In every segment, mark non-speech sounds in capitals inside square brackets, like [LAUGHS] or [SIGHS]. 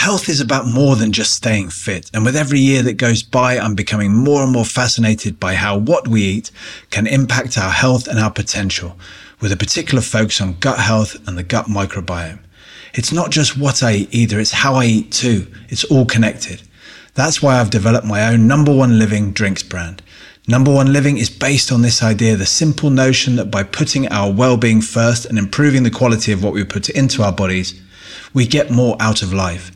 health is about more than just staying fit. And with every year that goes by, I'm becoming more and more fascinated by how what we eat can impact our health and our potential, with a particular focus on gut health and the gut microbiome. It's not just what I eat either, it's how I eat too. It's all connected. That's why I've developed my own number one living drinks brand. Number one living is based on this idea, the simple notion that by putting our well-being first and improving the quality of what we put into our bodies, we get more out of life.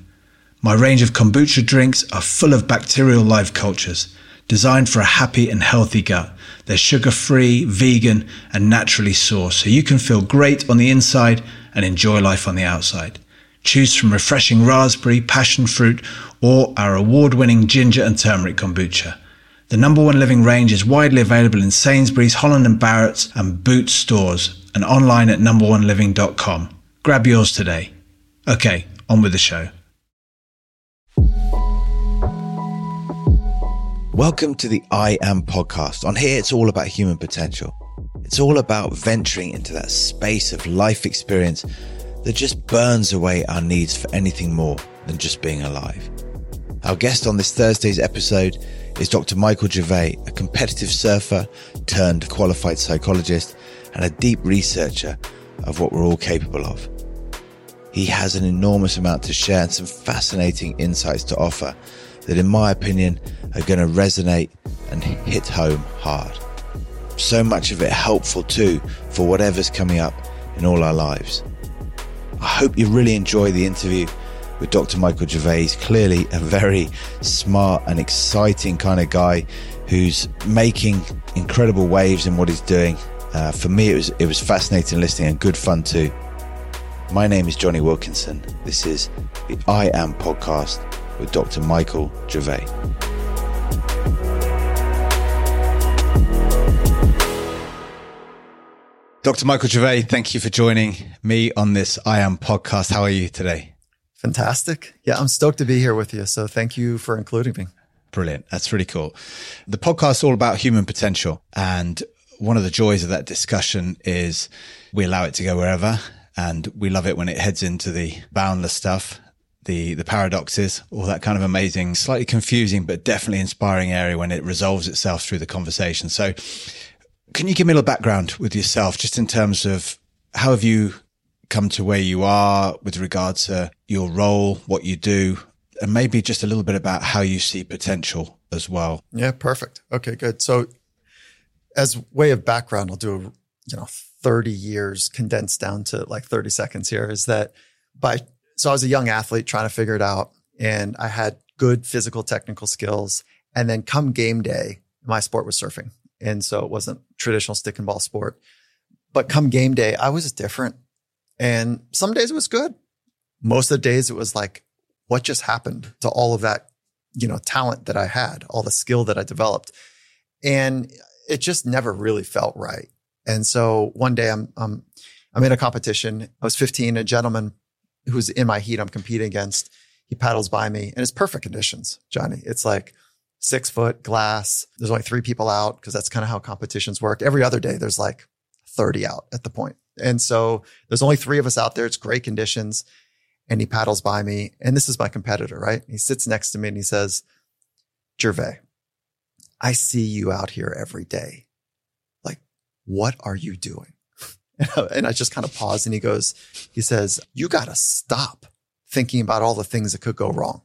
My range of kombucha drinks are full of bacterial life cultures, designed for a happy and healthy gut. They're sugar-free, vegan, and naturally sourced, so you can feel great on the inside and enjoy life on the outside. Choose from refreshing raspberry, passion fruit, or our award-winning ginger and turmeric kombucha. The number one living range is widely available in Sainsbury's, Holland and Barrett's, and Boots stores, and online at numberoneliving.com. Grab yours today. Okay, on with the show. Welcome to the I Am podcast. On here, it's all about human potential. It's all about venturing into that space of life experience that just burns away our needs for anything more than just being alive. Our guest on this Thursday's episode is Dr. Michael Gervais, a competitive surfer turned qualified psychologist and a deep researcher of what we're all capable of. He has an enormous amount to share and some fascinating insights to offer that, in my opinion, are going to resonate and hit home hard. So much of it helpful too for whatever's coming up in all our lives. I hope you really enjoy the interview with Dr. Michael Gervais. Clearly a very smart and exciting kind of guy who's making incredible waves in what he's doing. Uh, for me, it was it was fascinating listening and good fun too. My name is Jonny Wilkinson. This is the I Am podcast with Dr. Michael Gervais. Dr. Michael Gervais, thank you for joining me on this I Am podcast. How are you today? Fantastic. Yeah, I'm stoked to be here with you. So thank you for including me. Brilliant. That's really cool. The podcast is all about human potential. And one of the joys of that discussion is we allow it to go wherever. And we love it when it heads into the boundless stuff, the, the paradoxes, all that kind of amazing, slightly confusing, but definitely inspiring area when it resolves itself through the conversation. So can you give me a little background with yourself, just in terms of how have you come to where you are with regard to your role, what you do, and maybe just a little bit about how you see potential as well. Yeah, perfect. Okay, good. So as way of background, I'll do, a you know, 30 years condensed down to like 30 seconds here is that by, so I was a young athlete trying to figure it out and I had good physical technical skills. And then come game day, my sport was surfing. And so it wasn't traditional stick and ball sport. But come game day, I was different. And some days it was good. Most of the days it was like, what just happened to all of that, you know, talent that I had, all the skill that I developed. And it just never really felt right. And so one day I'm, I'm, I'm in a competition. I was 15, a gentleman who's in my heat I'm competing against. He paddles by me and it's perfect conditions, Jonny. It's like six foot glass. There's only three people out because that's kind of how competitions work. Every other day, there's like 30 out at the point. And so there's only three of us out there. It's great conditions. And he paddles by me. And this is my competitor, right? He sits next to me and he says, Gervais, I see you out here every day. Like, what are you doing? [LAUGHS] and I just kind of pause and he goes, he says, you got to stop thinking about all the things that could go wrong.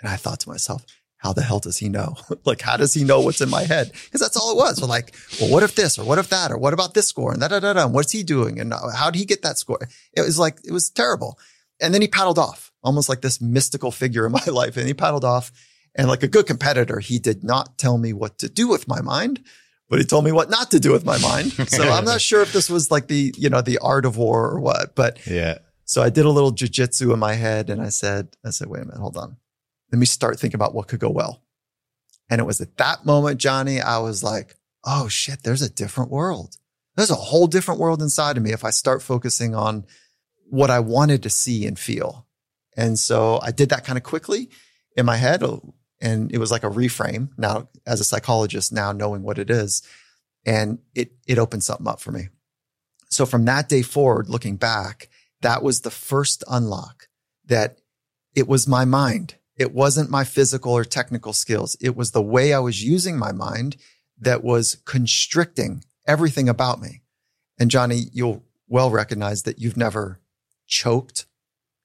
And I thought to myself, how the hell does he know? [LAUGHS] like, how does he know what's in my head? Because that's all it was. We're like, well, what if this or what if that or what about this score and da da da? What's he doing and uh, how did he get that score? It was like it was terrible. And then he paddled off, almost like this mystical figure in [LAUGHS] my life. And he paddled off, and like a good competitor, he did not tell me what to do with my mind, but he told me what not to do with my mind. [LAUGHS] So I'm not sure if this was like the you know the art of war or what, but yeah. So I did a little jujitsu in my head, and I said, I said, wait a minute, hold on let me start thinking about what could go well. And it was at that moment, Jonny, I was like, oh shit, there's a different world. There's a whole different world inside of me if I start focusing on what I wanted to see and feel. And so I did that kind of quickly in my head. And it was like a reframe now as a psychologist, now knowing what it is. And it, it opened something up for me. So from that day forward, looking back, that was the first unlock that it was my mind. It wasn't my physical or technical skills. It was the way I was using my mind that was constricting everything about me. And Jonny, you'll well recognize that you've never choked,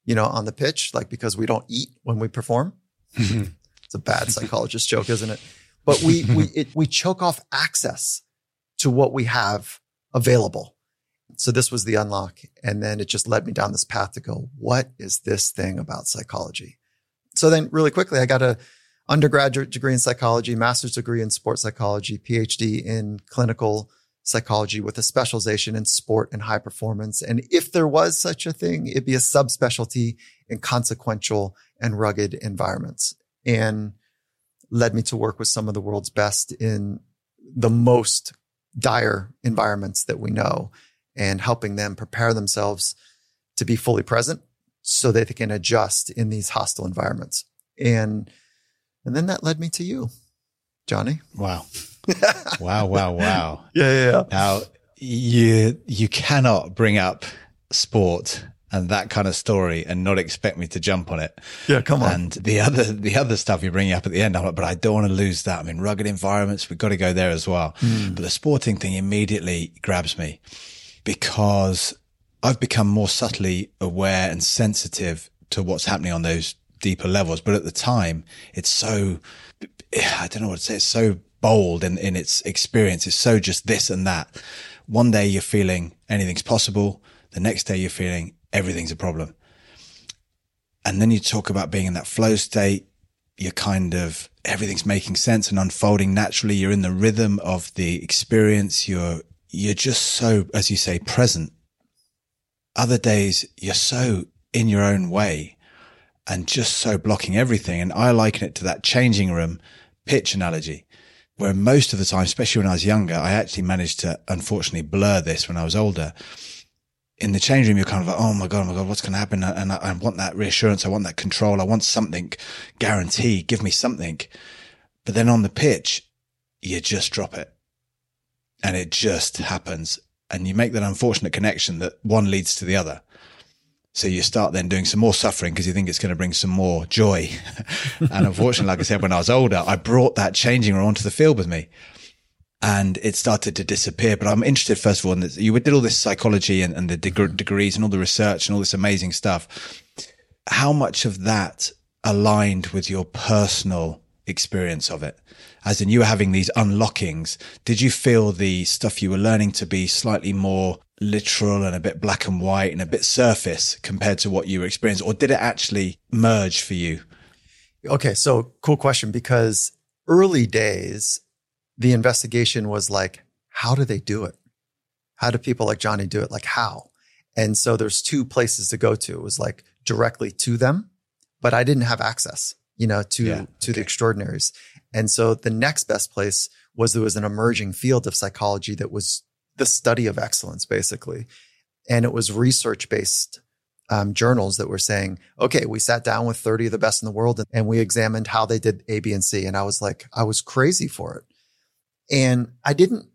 you know, on the pitch, like because we don't eat when we perform. Mm-hmm. It's a bad [LAUGHS] psychologist joke, isn't it? But we we [LAUGHS] it, we choke off access to what we have available. So this was the unlock. And then it just led me down this path to go, what is this thing about psychology? So then really quickly, I got a undergraduate degree in psychology, master's degree in sports psychology, PhD in clinical psychology with a specialization in sport and high performance. And if there was such a thing, it'd be a subspecialty in consequential and rugged environments and led me to work with some of the world's best in the most dire environments that we know and helping them prepare themselves to be fully present so that they can adjust in these hostile environments. And and then that led me to you, Jonny. Wow. [LAUGHS] wow, wow, wow. Yeah, yeah, yeah. Now you you cannot bring up sport and that kind of story and not expect me to jump on it. Yeah, come on. And the other the other stuff you're bringing up at the end, I'm like, but I don't want to lose that. I mean, rugged environments, we've got to go there as well. Mm. But the sporting thing immediately grabs me because I've become more subtly aware and sensitive to what's happening on those deeper levels. But at the time, it's so, I don't know what to say. It's so bold in, in its experience. It's so just this and that. One day you're feeling anything's possible. The next day you're feeling everything's a problem. And then you talk about being in that flow state. You're kind of, everything's making sense and unfolding naturally. You're in the rhythm of the experience. You're, you're just so, as you say, present. Other days you're so in your own way and just so blocking everything. And I liken it to that changing room pitch analogy where most of the time, especially when I was younger, I actually managed to unfortunately blur this when I was older. In the change room, you're kind of like, oh my God, oh my God, what's going to happen? And I, I want that reassurance. I want that control. I want something guarantee. Give me something. But then on the pitch, you just drop it and it just happens. And you make that unfortunate connection that one leads to the other. So you start then doing some more suffering because you think it's going to bring some more joy. [LAUGHS] and unfortunately, like I said, when I was older, I brought that changing room onto the field with me and it started to disappear. But I'm interested, first of all, in this. You did all this psychology and, and the deg- degrees and all the research and all this amazing stuff. How much of that aligned with your personal experience of it? As in you were having these unlockings. Did you feel the stuff you were learning to be slightly more literal and a bit black and white and a bit surface compared to what you were experiencing? Or did it actually merge for you? Okay. So cool question because early days, the investigation was like, how do they do it? How do people like Jonny do it? Like how? And so there's two places to go to. It was like directly to them, but I didn't have access, you know, to, yeah, to the extraordinaries. And so the next best place was there was an emerging field of psychology that was the study of excellence, basically. And it was research based um, journals that were saying, okay, we sat down with 30 of the best in the world and, and we examined how they did A, B, and C. And I was like, I was crazy for it. And I didn't,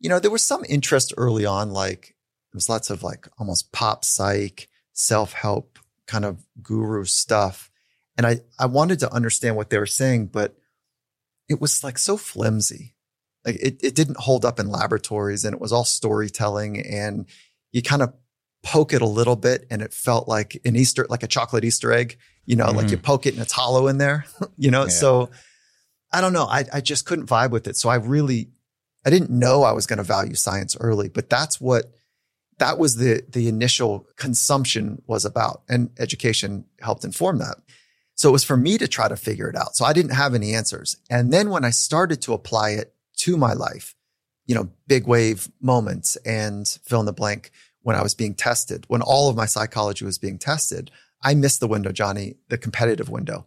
you know, there was some interest early on, like there was lots of like almost pop psych, self help kind of guru stuff. And I, I wanted to understand what they were saying, but it was like so flimsy like it, it didn't hold up in laboratories and it was all storytelling and you kind of poke it a little bit and it felt like an Easter, like a chocolate Easter egg, you know, mm-hmm. like you mm-hmm. poke it and it's hollow in there, [LAUGHS] you know? Yeah. So I don't know. I, I just couldn't vibe with it. So I really, I didn't know I was going to value science early, but that's what, that was the, the initial consumption was about and education helped inform that. So it was for me to try to figure it out. So I didn't have any answers. And then when I started to apply it to my life, you know, big wave moments and fill in the blank when I was being tested, when all of my psychology was being tested, I missed the window, Jonny, the competitive window.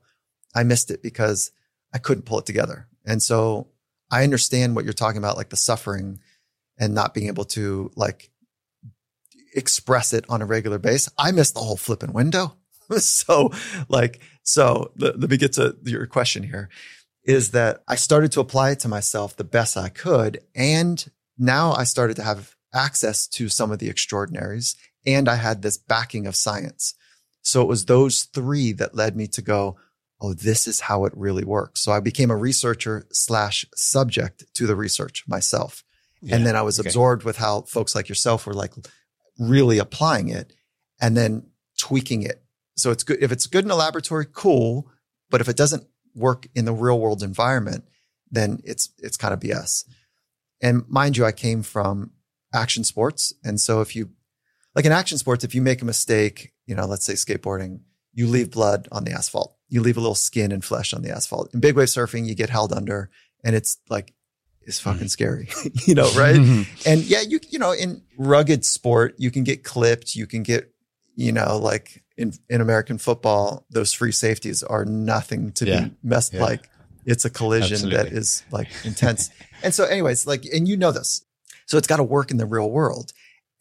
I missed it because I couldn't pull it together. And so I understand what you're talking about, like the suffering and not being able to like express it on a regular basis. I missed the whole flipping window. [LAUGHS] so like, so let, let me get to your question here is that I started to apply it to myself the best I could. And now I started to have access to some of the extraordinaries and I had this backing of science. So it was those three that led me to go, oh, this is how it really works. So I became a researcher slash subject to the research myself. Yeah, and then I was okay. absorbed with how folks like yourself were like really applying it and then tweaking it. So it's good. If it's good in a laboratory, cool. But if it doesn't work in the real world environment, then it's, it's kind of BS. And mind you, I came from action sports. And so if you, like in action sports, if you make a mistake, you know, let's say skateboarding, you leave blood on the asphalt. You leave a little skin and flesh on the asphalt. In big wave surfing, you get held under and it's like, it's fucking mm-hmm. scary, [LAUGHS] you know, right? and yeah, you, you know, in rugged sport, you can get clipped. You can get, you know, like in, in American football, those free safeties are nothing to yeah. be messed yeah. like. It's a collision Absolutely. that is like intense. and so anyways, like, and you know this, so it's got to work in the real world.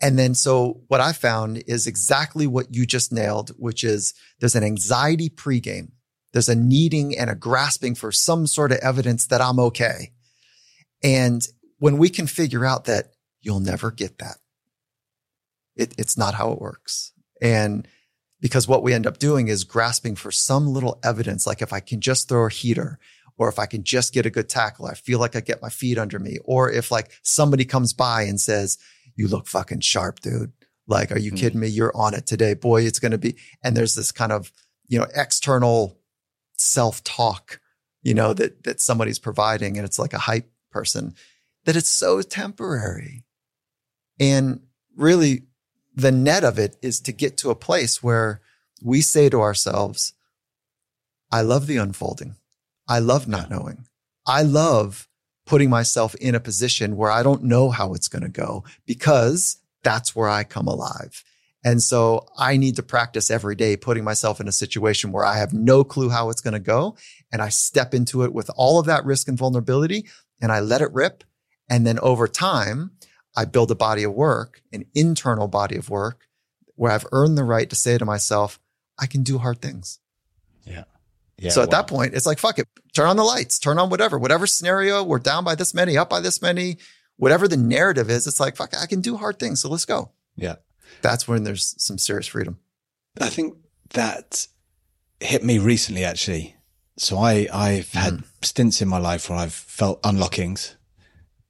And then so what I found is exactly what you just nailed, which is there's an anxiety pregame. There's a needing and a grasping for some sort of evidence that I'm okay. And when we can figure out that you'll never get that, it, it's not how it works. And because what we end up doing is grasping for some little evidence, like if I can just throw a heater or if I can just get a good tackle, I feel like I get my feet under me. Or if like somebody comes by and says, you look fucking sharp, dude. Like, are you mm. kidding me? You're on it today. Boy, it's going to be, and there's this kind of, you know, external self talk, you know, that, that somebody's providing. And it's like a hype person that it's so temporary. And really the net of it is to get to a place where we say to ourselves, I love the unfolding. I love not knowing. I love putting myself in a position where I don't know how it's going to go because that's where I come alive. And so I need to practice every day putting myself in a situation where I have no clue how it's going to go. And I step into it with all of that risk and vulnerability and I let it rip. And then over time, I build a body of work, an internal body of work where I've earned the right to say to myself, I can do hard things. Yeah. Yeah, so at that point, it's like, fuck it, turn on the lights, turn on whatever, whatever scenario, we're down by this many, up by this many, whatever the narrative is, it's like, fuck, I can do hard things. So let's go. Yeah. That's when there's some serious freedom. I think that hit me recently, actually. So I, I've had mm. stints in my life where I've felt unlockings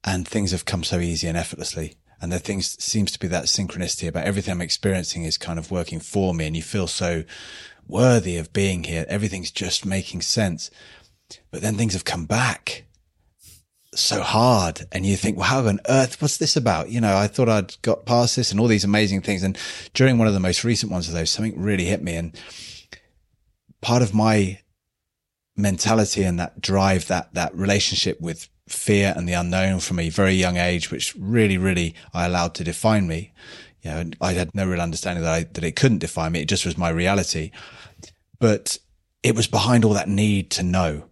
and things have come so easy and effortlessly. And there things seems to be that synchronicity about everything I'm experiencing is kind of working for me. And you feel so worthy of being here. Everything's just making sense. But then things have come back so hard and you think, well, how on earth, what's this about? You know, I thought I'd got past this and all these amazing things. And during one of the most recent ones of those, something really hit me. And part of my mentality and that drive, that, that relationship with fear and the unknown from a very young age, which really, really I allowed to define me. You know, I had no real understanding that I, that it couldn't define me. It just was my reality but it was behind all that need to know,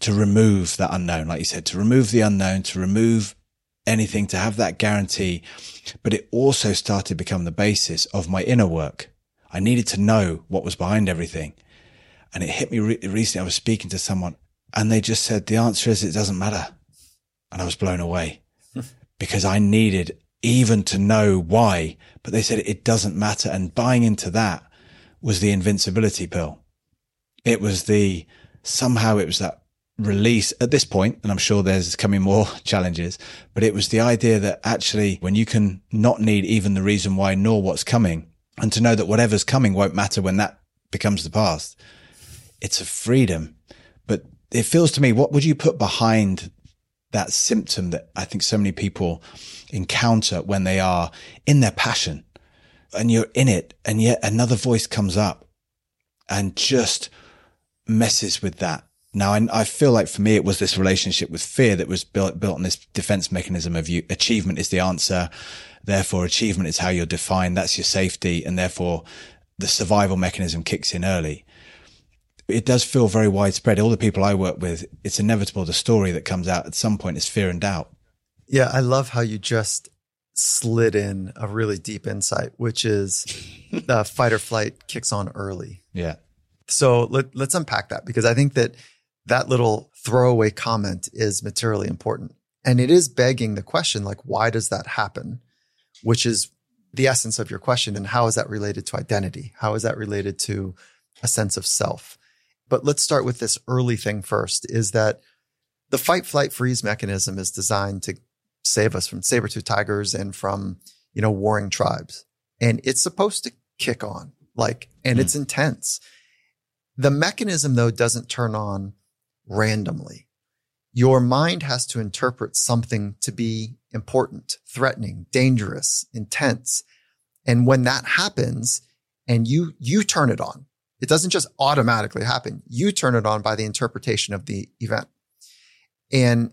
to remove that unknown, like you said, to remove the unknown, to remove anything, to have that guarantee. But it also started to become the basis of my inner work. I needed to know what was behind everything. And it hit me re- recently. I was speaking to someone and they just said, the answer is it doesn't matter. And I was blown away [LAUGHS] because I needed even to know why, but they said it doesn't matter. And buying into that was the invincibility pill. It was the, somehow it was that release at this point, and I'm sure there's coming more [LAUGHS] challenges, but it was the idea that actually when you can not need even the reason why nor what's coming and to know that whatever's coming won't matter when that becomes the past. It's a freedom, but it feels to me, what would you put behind that symptom that I think so many people encounter when they are in their passion and you're in it and yet another voice comes up and just messes with that. Now, I, I, feel like for me, it was this relationship with fear that was built, built on this defense mechanism of you. Achievement is the answer. Therefore, achievement is how you're defined. That's your safety. And therefore the survival mechanism kicks in early. It does feel very widespread. All the people I work with, it's inevitable. The story that comes out at some point is fear and doubt. Yeah. I love how you just slid in a really deep insight, which is [LAUGHS] the fight or flight kicks on early. Yeah. So let, let's unpack that because I think that that little throwaway comment is materially important. And it is begging the question, like, why does that happen? Which is the essence of your question, And how is that related to identity? How is that related to a sense of self? But let's start with this early thing first is that the fight, flight, freeze mechanism is designed to save us from saber-tooth tigers and from, you know, warring tribes. And it's supposed to kick on like, and mm. it's intense. The mechanism though doesn't turn on randomly. Your mind has to interpret something to be important, threatening, dangerous, intense. And when that happens and you, you turn it on, it doesn't just automatically happen. You turn it on by the interpretation of the event. And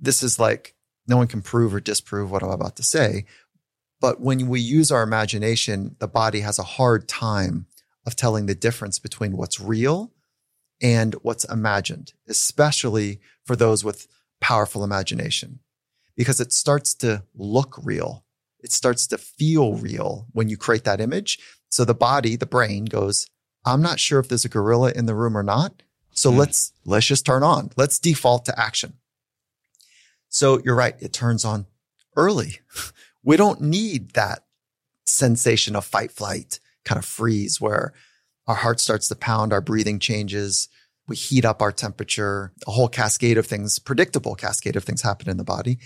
this is like, no one can prove or disprove what I'm about to say. But when we use our imagination, the body has a hard time of telling the difference between what's real and what's imagined, especially for those with powerful imagination, because it starts to look real. It starts to feel real when you create that image. So the body, the brain goes, I'm not sure if there's a gorilla in the room or not. So mm. let's, let's just turn on. Let's default to action. So you're right. It turns on early. [LAUGHS] We don't need that sensation of fight, flight, kind of freeze where our heart starts to pound, our breathing changes, we heat up our temperature, a whole cascade of things, predictable cascade of things happen in the body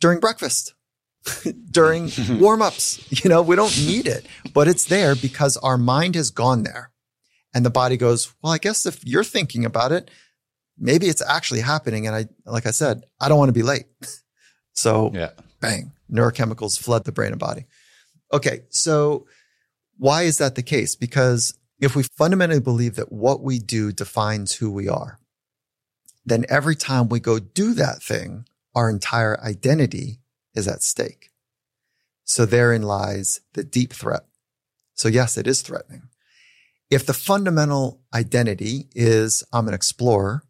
during breakfast, [LAUGHS] during [LAUGHS] warm ups. You know, we don't need it, but it's there because our mind has gone there. And the body goes, well, I guess if you're thinking about it, maybe it's actually happening. And I, like I said, I don't want to be late. [LAUGHS] so yeah. bang, neurochemicals flood the brain and body. Okay. So why is that the case? Because if we fundamentally believe that what we do defines who we are, then every time we go do that thing, our entire identity is at stake. So therein lies the deep threat. So yes, it is threatening. If the fundamental identity is I'm an explorer,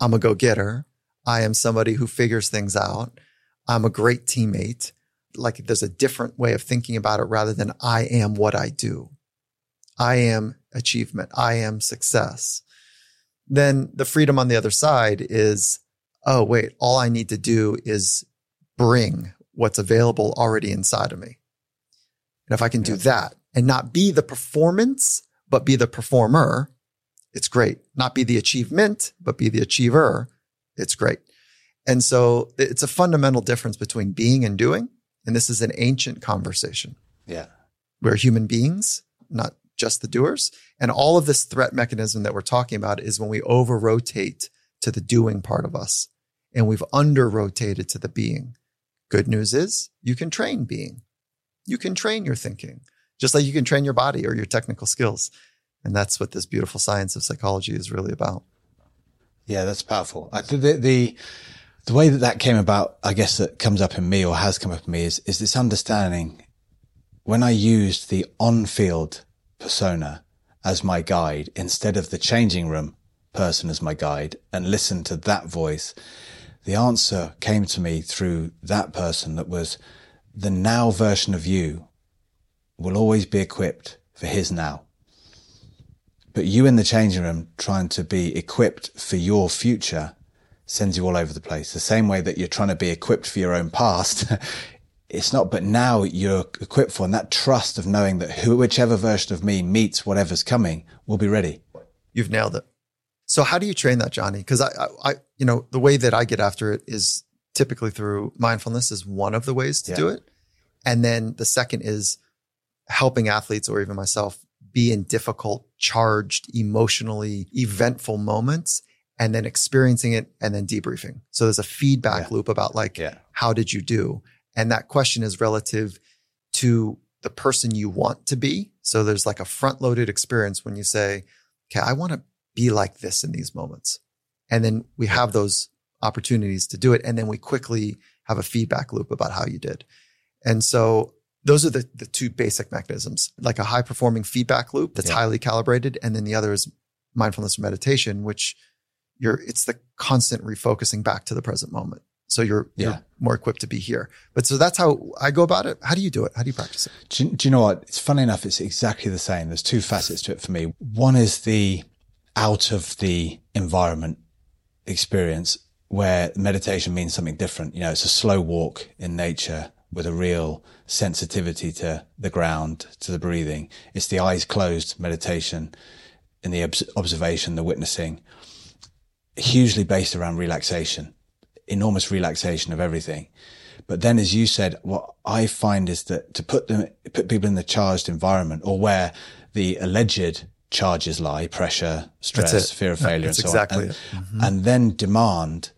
I'm a go getter, I am somebody who figures things out, I'm a great teammate, like there's a different way of thinking about it rather than I am what I do. I am achievement. I am success. Then the freedom on the other side is, oh, wait, all I need to do is bring what's available already inside of me. And if I can do that and not be the performance, but be the performer, it's great. Not be the achievement, but be the achiever. It's great. And so it's a fundamental difference between being and doing. And this is an ancient conversation. Yeah. We're human beings, not just the doers. And all of this threat mechanism that we're talking about is when we over rotate to the doing part of us and we've under rotated to the being. Good news is you can train being. You can train your thinking, just like you can train your body or your technical skills. And that's what this beautiful science of psychology is really about. Yeah, that's powerful. Uh, I the, the, the way that that came about, I guess that comes up in me or has come up in me is, is this understanding when I used the on field persona as my guide instead of the changing room person as my guide and listen to that voice, the answer came to me through that person that was the now version of you will always be equipped for his now. But you in the changing room trying to be equipped for your future sends you all over the place. The same way that you're trying to be equipped for your own past [LAUGHS] it's not, but now you're equipped for, and that trust of knowing that who, whichever version of me meets whatever's coming will be ready. You've nailed it. So how do you train that, Jonny? Because I, I, I, you know, the way that I get after it is typically through mindfulness is one of the ways to yeah. do it. And then the second is helping athletes or even myself be in difficult, charged, emotionally eventful moments and then experiencing it and then debriefing. So there's a feedback yeah. loop about like, yeah. how did you do? And that question is relative to the person you want to be. So there's like a front loaded experience when you say, okay, I want to be like this in these moments. And then we have those opportunities to do it. And then we quickly have a feedback loop about how you did. And so those are the, the two basic mechanisms, like a high performing feedback loop that's yeah. highly calibrated. And then the other is mindfulness or meditation, which you're, it's the constant refocusing back to the present moment. So you're, yeah. you're more equipped to be here. But so that's how I go about it. How do you do it? How do you practice it? Do you, do you know what? It's funny enough. It's exactly the same. There's two facets to it for me. One is the out of the environment experience where meditation means something different. You know, it's a slow walk in nature with a real sensitivity to the ground, to the breathing. It's the eyes closed meditation in the observation, the witnessing, hugely based around relaxation, enormous relaxation of everything. But then, as you said, what I find is that to put them, put people in the charged environment or where the alleged charges lie, pressure, stress, fear of failure, and so exactly on. And, mm-hmm. and then demand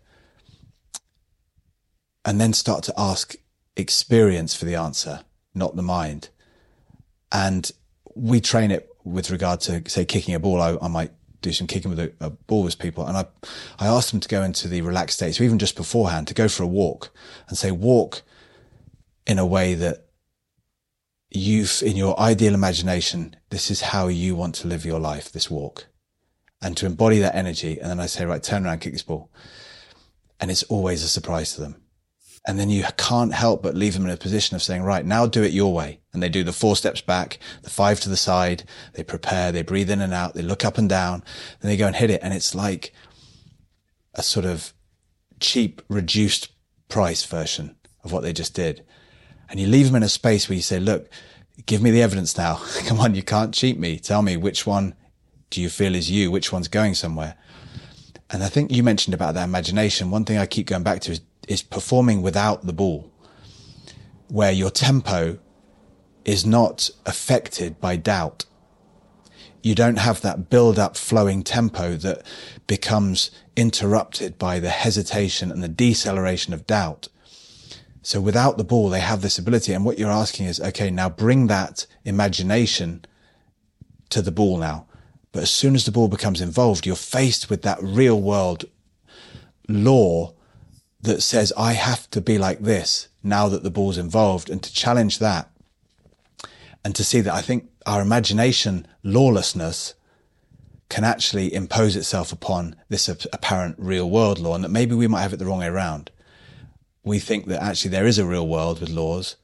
and then start to ask experience for the answer, not the mind. And we train it with regard to, say, kicking a ball. I, I might do some kicking with a, a, uh, ball with people. And I, I asked them to go into the relaxed state. So even just beforehand, to go for a walk and say, walk in a way that you've in your ideal imagination, this is how you want to live your life, this walk. And to embody that energy. And then I say, right, turn around, kick this ball. And it's always a surprise to them. And then you can't help but leave them in a position of saying, right, now do it your way. And they do the four steps back, the five to the side. They prepare, they breathe in and out. They look up and down. Then they go and hit it. And it's like a sort of cheap, reduced price version of what they just did. And you leave them in a space where you say, look, give me the evidence now. [LAUGHS] Come on. You can't cheat me. Tell me which one do you feel is you? Which one's going somewhere? And I think you mentioned about that imagination. One thing I keep going back to is is performing without the ball, where your tempo is not affected by doubt. You don't have that build up flowing tempo that becomes interrupted by the hesitation and the deceleration of doubt. So without the ball, they have this ability. And what you're asking is, okay, now bring that imagination to the ball now. But as soon as the ball becomes involved, you're faced with that real world law that says, I have to be like this now that the ball's involved and to challenge that and to see that I think our imagination lawlessness can actually impose itself upon this apparent real world law and that maybe we might have it the wrong way around. We think that actually there is a real world with laws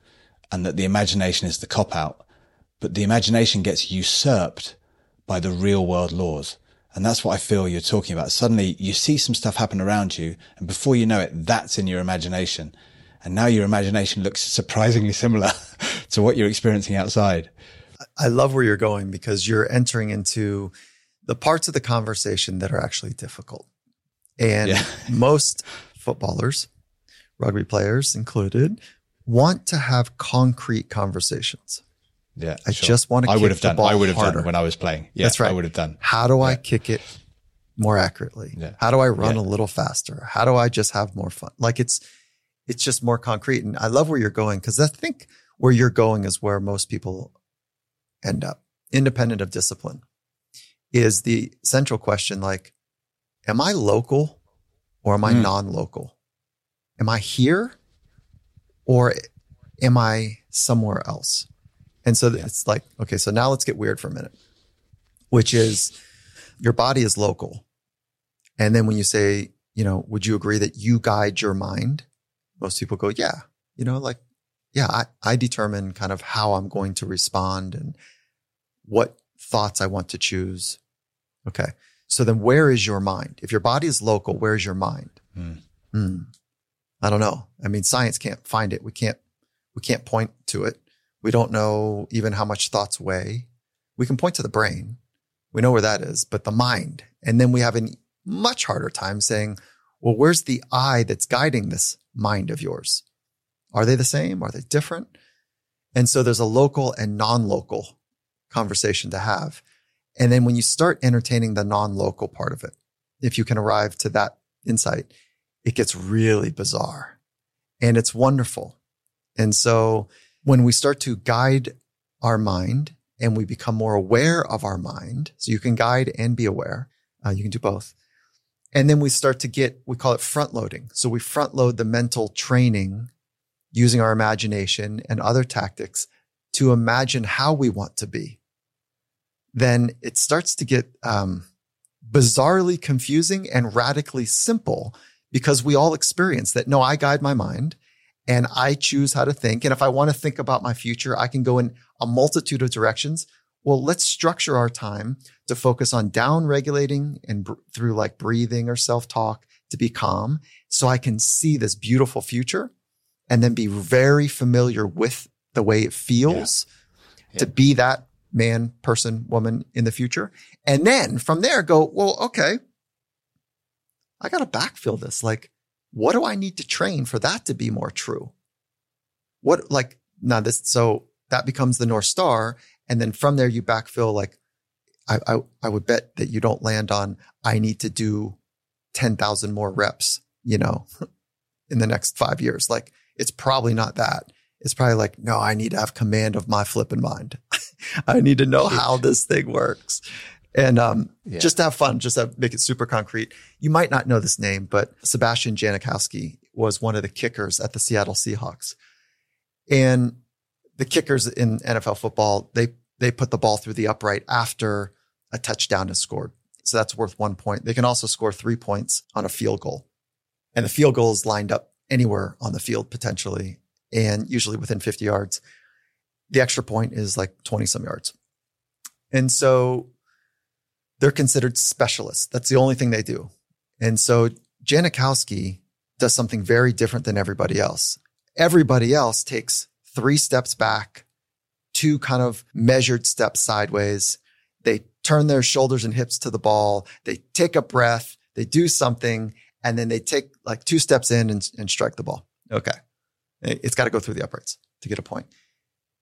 and that the imagination is the cop out, but the imagination gets usurped by the real world laws. And that's what I feel you're talking about. Suddenly you see some stuff happen around you and before you know it, that's in your imagination. And now your imagination looks surprisingly similar [LAUGHS] to what you're experiencing outside. I love where you're going because you're entering into the parts of the conversation that are actually difficult. And yeah. [LAUGHS] most footballers, rugby players included, want to have concrete conversations. Yeah, I sure. just want to. I would have done. I would have harder. done when I was playing. Yeah, That's right. I would have done. How do I kick it more accurately? Yeah. How do I run yeah. a little faster? How do I just have more fun? Like it's, it's just more concrete. And I love where you're going because I think where you're going is where most people end up, independent of discipline. Is the central question like, am I local or am I mm. non-local? Am I here or am I somewhere else? And so yeah. it's like, okay, so now let's get weird for a minute, which is your body is local. And then when you say, you know, would you agree that you guide your mind? Most people go, yeah, you know, like, yeah, I, I determine kind of how I'm going to respond and what thoughts I want to choose. Okay. So then where is your mind? If your body is local, where's your mind? Mm. Mm. I don't know. I mean, science can't find it. We can't, we can't point to it. We don't know even how much thoughts weigh. We can point to the brain. We know where that is, but the mind. And then we have a much harder time saying, well, where's the I that's guiding this mind of yours? Are they the same? Are they different? And so there's a local and non-local conversation to have. And then when you start entertaining the non-local part of it, if you can arrive to that insight, it gets really bizarre and it's wonderful. And so when we start to guide our mind and we become more aware of our mind, so you can guide and be aware, uh, you can do both. And then we start to get, we call it front loading. So we front load the mental training using our imagination and other tactics to imagine how we want to be. Then it starts to get um, bizarrely confusing and radically simple because we all experience that. No, I guide my mind and I choose how to think. And if I want to think about my future, I can go in a multitude of directions. Well, let's structure our time to focus on down regulating and br- through like breathing or self talk to be calm so I can see this beautiful future. and then be very familiar with the way it feels yeah. to be that man, person, woman in the future. And then from there go, well, okay, I got to backfill this. Like, what do I need to train for that to be more true? What, like, now this, so that becomes the North Star. And then from there, you backfill, like, I, I, I would bet that you don't land on, I need to do 10,000 more reps, you know, [LAUGHS] in the next five years. Like, it's probably not that. It's probably like, no, I need to have command of my flipping mind. [LAUGHS] I need to know how this thing works. And um, yeah. just to have fun, just to make it super concrete. You might not know this name, but Sebastian Janikowski was one of the kickers at the Seattle Seahawks. And the kickers in NFL football, they they put the ball through the upright after a touchdown is scored. So that's worth one point. They can also score three points on a field goal. And the field goal is lined up anywhere on the field potentially, and usually within 50 yards. The extra point is like 20 some yards. And so they're considered specialists. That's the only thing they do. And so Janikowski does something very different than everybody else. Everybody else takes three steps back, two kind of measured steps sideways. They turn their shoulders and hips to the ball. They take a breath. They do something and then they take like two steps in and, and strike the ball. Okay. It's got to go through the uprights to get a point.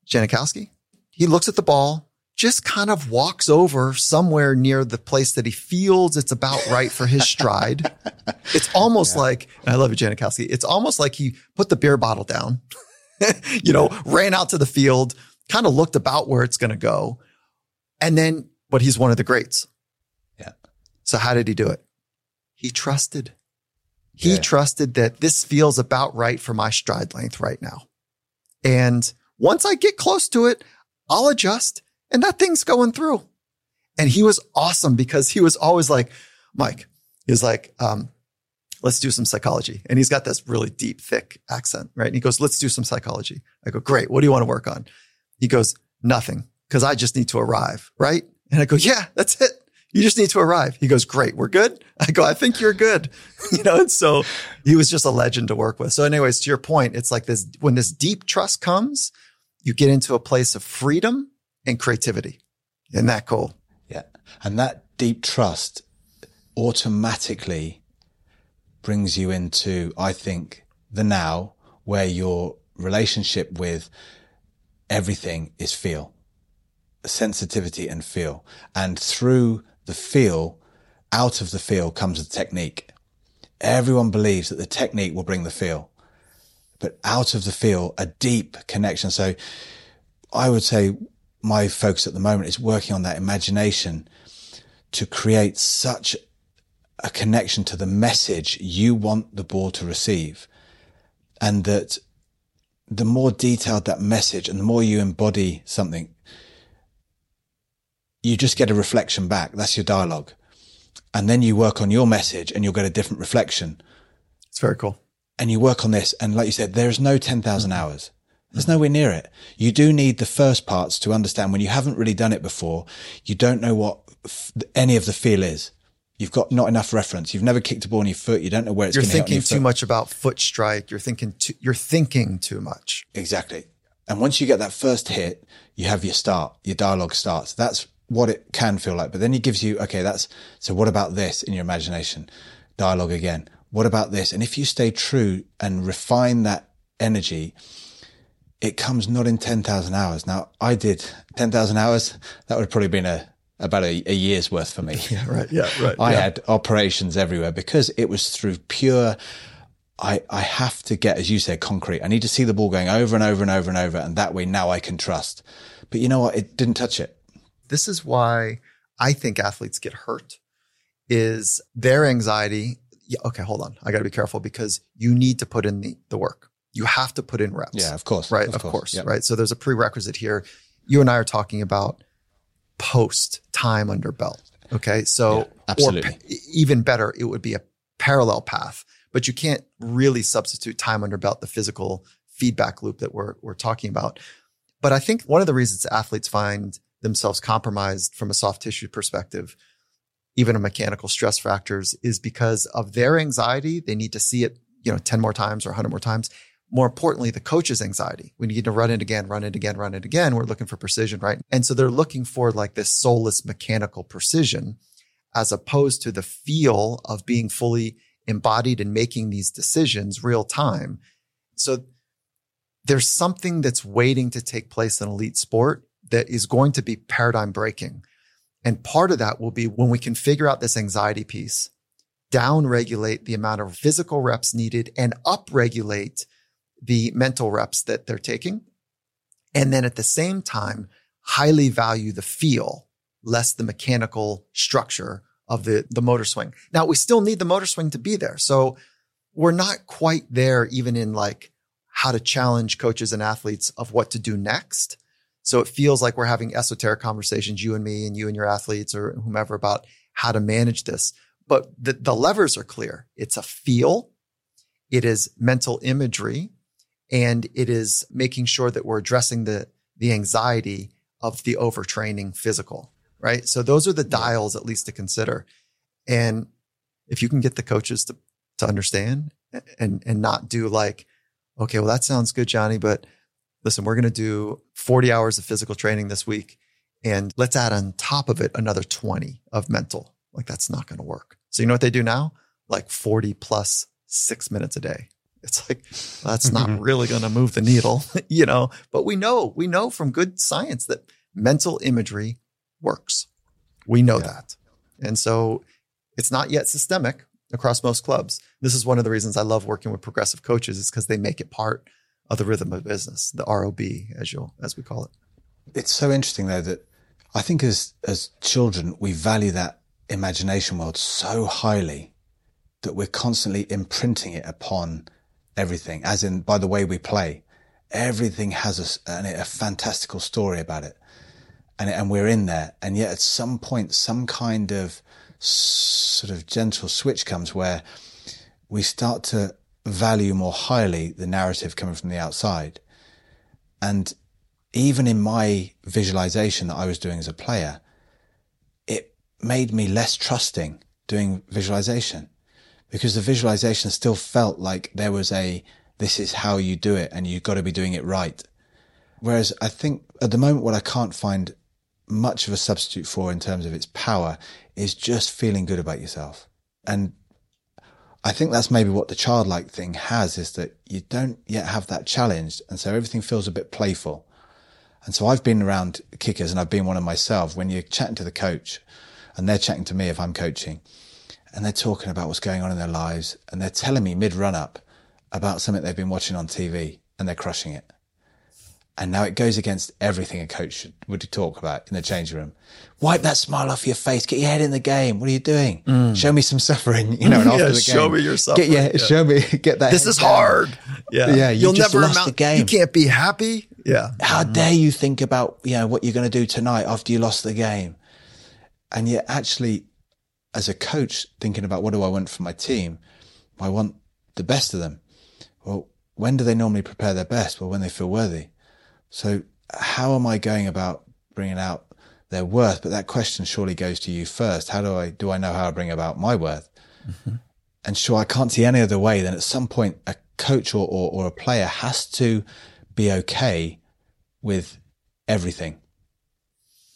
Janikowski, he looks at the ball, just kind of walks over somewhere near the place that he feels it's about right for his stride. [LAUGHS] it's almost yeah. like, I love you, Janikowski. It's almost like he put the beer bottle down, [LAUGHS] you know, ran out to the field, kind of looked about where it's going to go. And then, but he's one of the greats. Yeah. So how did he do it? He trusted. He yeah. trusted that this feels about right for my stride length right now. And once I get close to it, I'll adjust and that thing's going through. And he was awesome because he was always like, Mike, he's like, um, let's do some psychology. And he's got this really deep, thick accent, right? And he goes, let's do some psychology. I go, great. What do you want to work on? He goes, nothing, because I just need to arrive, right? And I go, yeah, that's it. You just need to arrive. He goes, great. We're good. I go, I think you're good. [LAUGHS] you know, and so he was just a legend to work with. So anyways, to your point, it's like this, when this deep trust comes, you get into a place of freedom and creativity. Isn't that cool? Yeah. And that deep trust automatically brings you into, I think, the now where your relationship with everything is feel, sensitivity and feel. And through the feel, out of the feel comes the technique. Everyone believes that the technique will bring the feel, but out of the feel, a deep connection. So I would say my focus at the moment is working on that imagination to create such a connection to the message you want the ball to receive. And that the more detailed that message and the more you embody something, you just get a reflection back. That's your dialogue. And then you work on your message and you'll get a different reflection. It's very cool. And you work on this. And like you said, there's no 10,000 hours. There's nowhere near it. You do need the first parts to understand when you haven't really done it before. You don't know what f- any of the feel is. You've got not enough reference. You've never kicked a ball on your foot. You don't know where it's. You're thinking too much about foot strike. You're thinking too, you're thinking too much. Exactly. And once you get that first hit, you have your start. Your dialogue starts. That's what it can feel like. But then he gives you, okay, that's so. What about this in your imagination? Dialogue again. What about this? And if you stay true and refine that energy, it comes not in 10,000 hours. Now I did 10,000 hours. That would have probably been a, about a, a, year's worth for me. [LAUGHS] Yeah, right. Yeah, right. I yeah. had operations everywhere because it was through pure, I, I have to get, as you said, concrete. I need to see the ball going over and over and over and over. And that way now I can trust. But you know what? It didn't touch it. This is why I think athletes get hurt is their anxiety. Yeah, okay, hold on. I got to be careful because you need to put in the, the work you have to put in reps. Yeah, of course. Right. Of, of course. course yep. Right. So there's a prerequisite here. You and I are talking about post time under belt. Okay. So, yeah, absolutely. even better, it would be a parallel path, but you can't really substitute time under belt, the physical feedback loop that we're, we're talking about. But I think one of the reasons athletes find themselves compromised from a soft tissue perspective, even a mechanical stress factors is because of their anxiety. They need to see it, you know, 10 more times or 100 more times more importantly, the coach's anxiety. We need to run it again, run it again, run it again. We're looking for precision, right? And so they're looking for like this soulless mechanical precision as opposed to the feel of being fully embodied and making these decisions real time. So there's something that's waiting to take place in elite sport that is going to be paradigm breaking. And part of that will be when we can figure out this anxiety piece, down regulate the amount of physical reps needed and up regulate the mental reps that they're taking. And then at the same time, highly value the feel, less the mechanical structure of the, the motor swing. Now we still need the motor swing to be there. So we're not quite there even in like how to challenge coaches and athletes of what to do next. So it feels like we're having esoteric conversations, you and me and you and your athletes or whomever about how to manage this. But the, the levers are clear. It's a feel. It is mental imagery and it is making sure that we're addressing the, the anxiety of the overtraining physical, right? So those are the dials at least to consider. And if you can get the coaches to, to understand and, and not do like, okay, well, that sounds good, Jonny, but listen, we're going to do 40 hours of physical training this week and let's add on top of it another 20 of mental. Like that's not going to work. So you know what they do now? Like 40 plus six minutes a day. It's like, that's not mm-hmm. really going to move the needle, [LAUGHS] you know, but we know, we know from good science that mental imagery works. We know yeah. that. And so it's not yet systemic, across most clubs. This is one of the reasons I love working with progressive coaches is because they make it part of the rhythm of business, the ROB as you as we call it. It's so interesting though that I think as as children we value that imagination world so highly that we're constantly imprinting it upon everything, as in by the way we play. Everything has a, a fantastical story about it. And, and we're in there. And yet at some point, some kind of sort of gentle switch comes where we start to value more highly the narrative coming from the outside. And even in my visualization that I was doing as a player, it made me less trusting doing visualization because the visualization still felt like there was a, this is how you do it and you've got to be doing it right. Whereas I think at the moment, what I can't find much of a substitute for in terms of its power is just feeling good about yourself. And I think that's maybe what the childlike thing has is that you don't yet have that challenge. And so everything feels a bit playful. And so I've been around kickers and I've been one of myself when you're chatting to the coach and they're chatting to me if I'm coaching and they're talking about what's going on in their lives and they're telling me mid run up about something they've been watching on TV and they're crushing it. And now it goes against everything a coach should, would talk about in the changing room. Wipe that smile off your face. Get your head in the game. What are you doing? Mm. Show me some suffering, [LAUGHS] you know, and after [LAUGHS] yeah, the game. Show me your suffering. Get, yeah, yeah. show me, [LAUGHS] get that. This is down. hard. Yeah. Yeah. You You'll never lost amount, the game. You can't be happy. Yeah. How mm dare you think about, you know, what you're going to do tonight after you lost the game? And yet actually, as a coach, thinking about what do I want for my team? I want the best of them. Well, when do they normally prepare their best? Well, when they feel worthy. So how am I going about bringing out their worth? But that question surely goes to you first. How do I, do I know how to bring about my worth? Mm-hmm. And sure, I can't see any other way than at some point a coach or, or, or a player has to be okay with everything.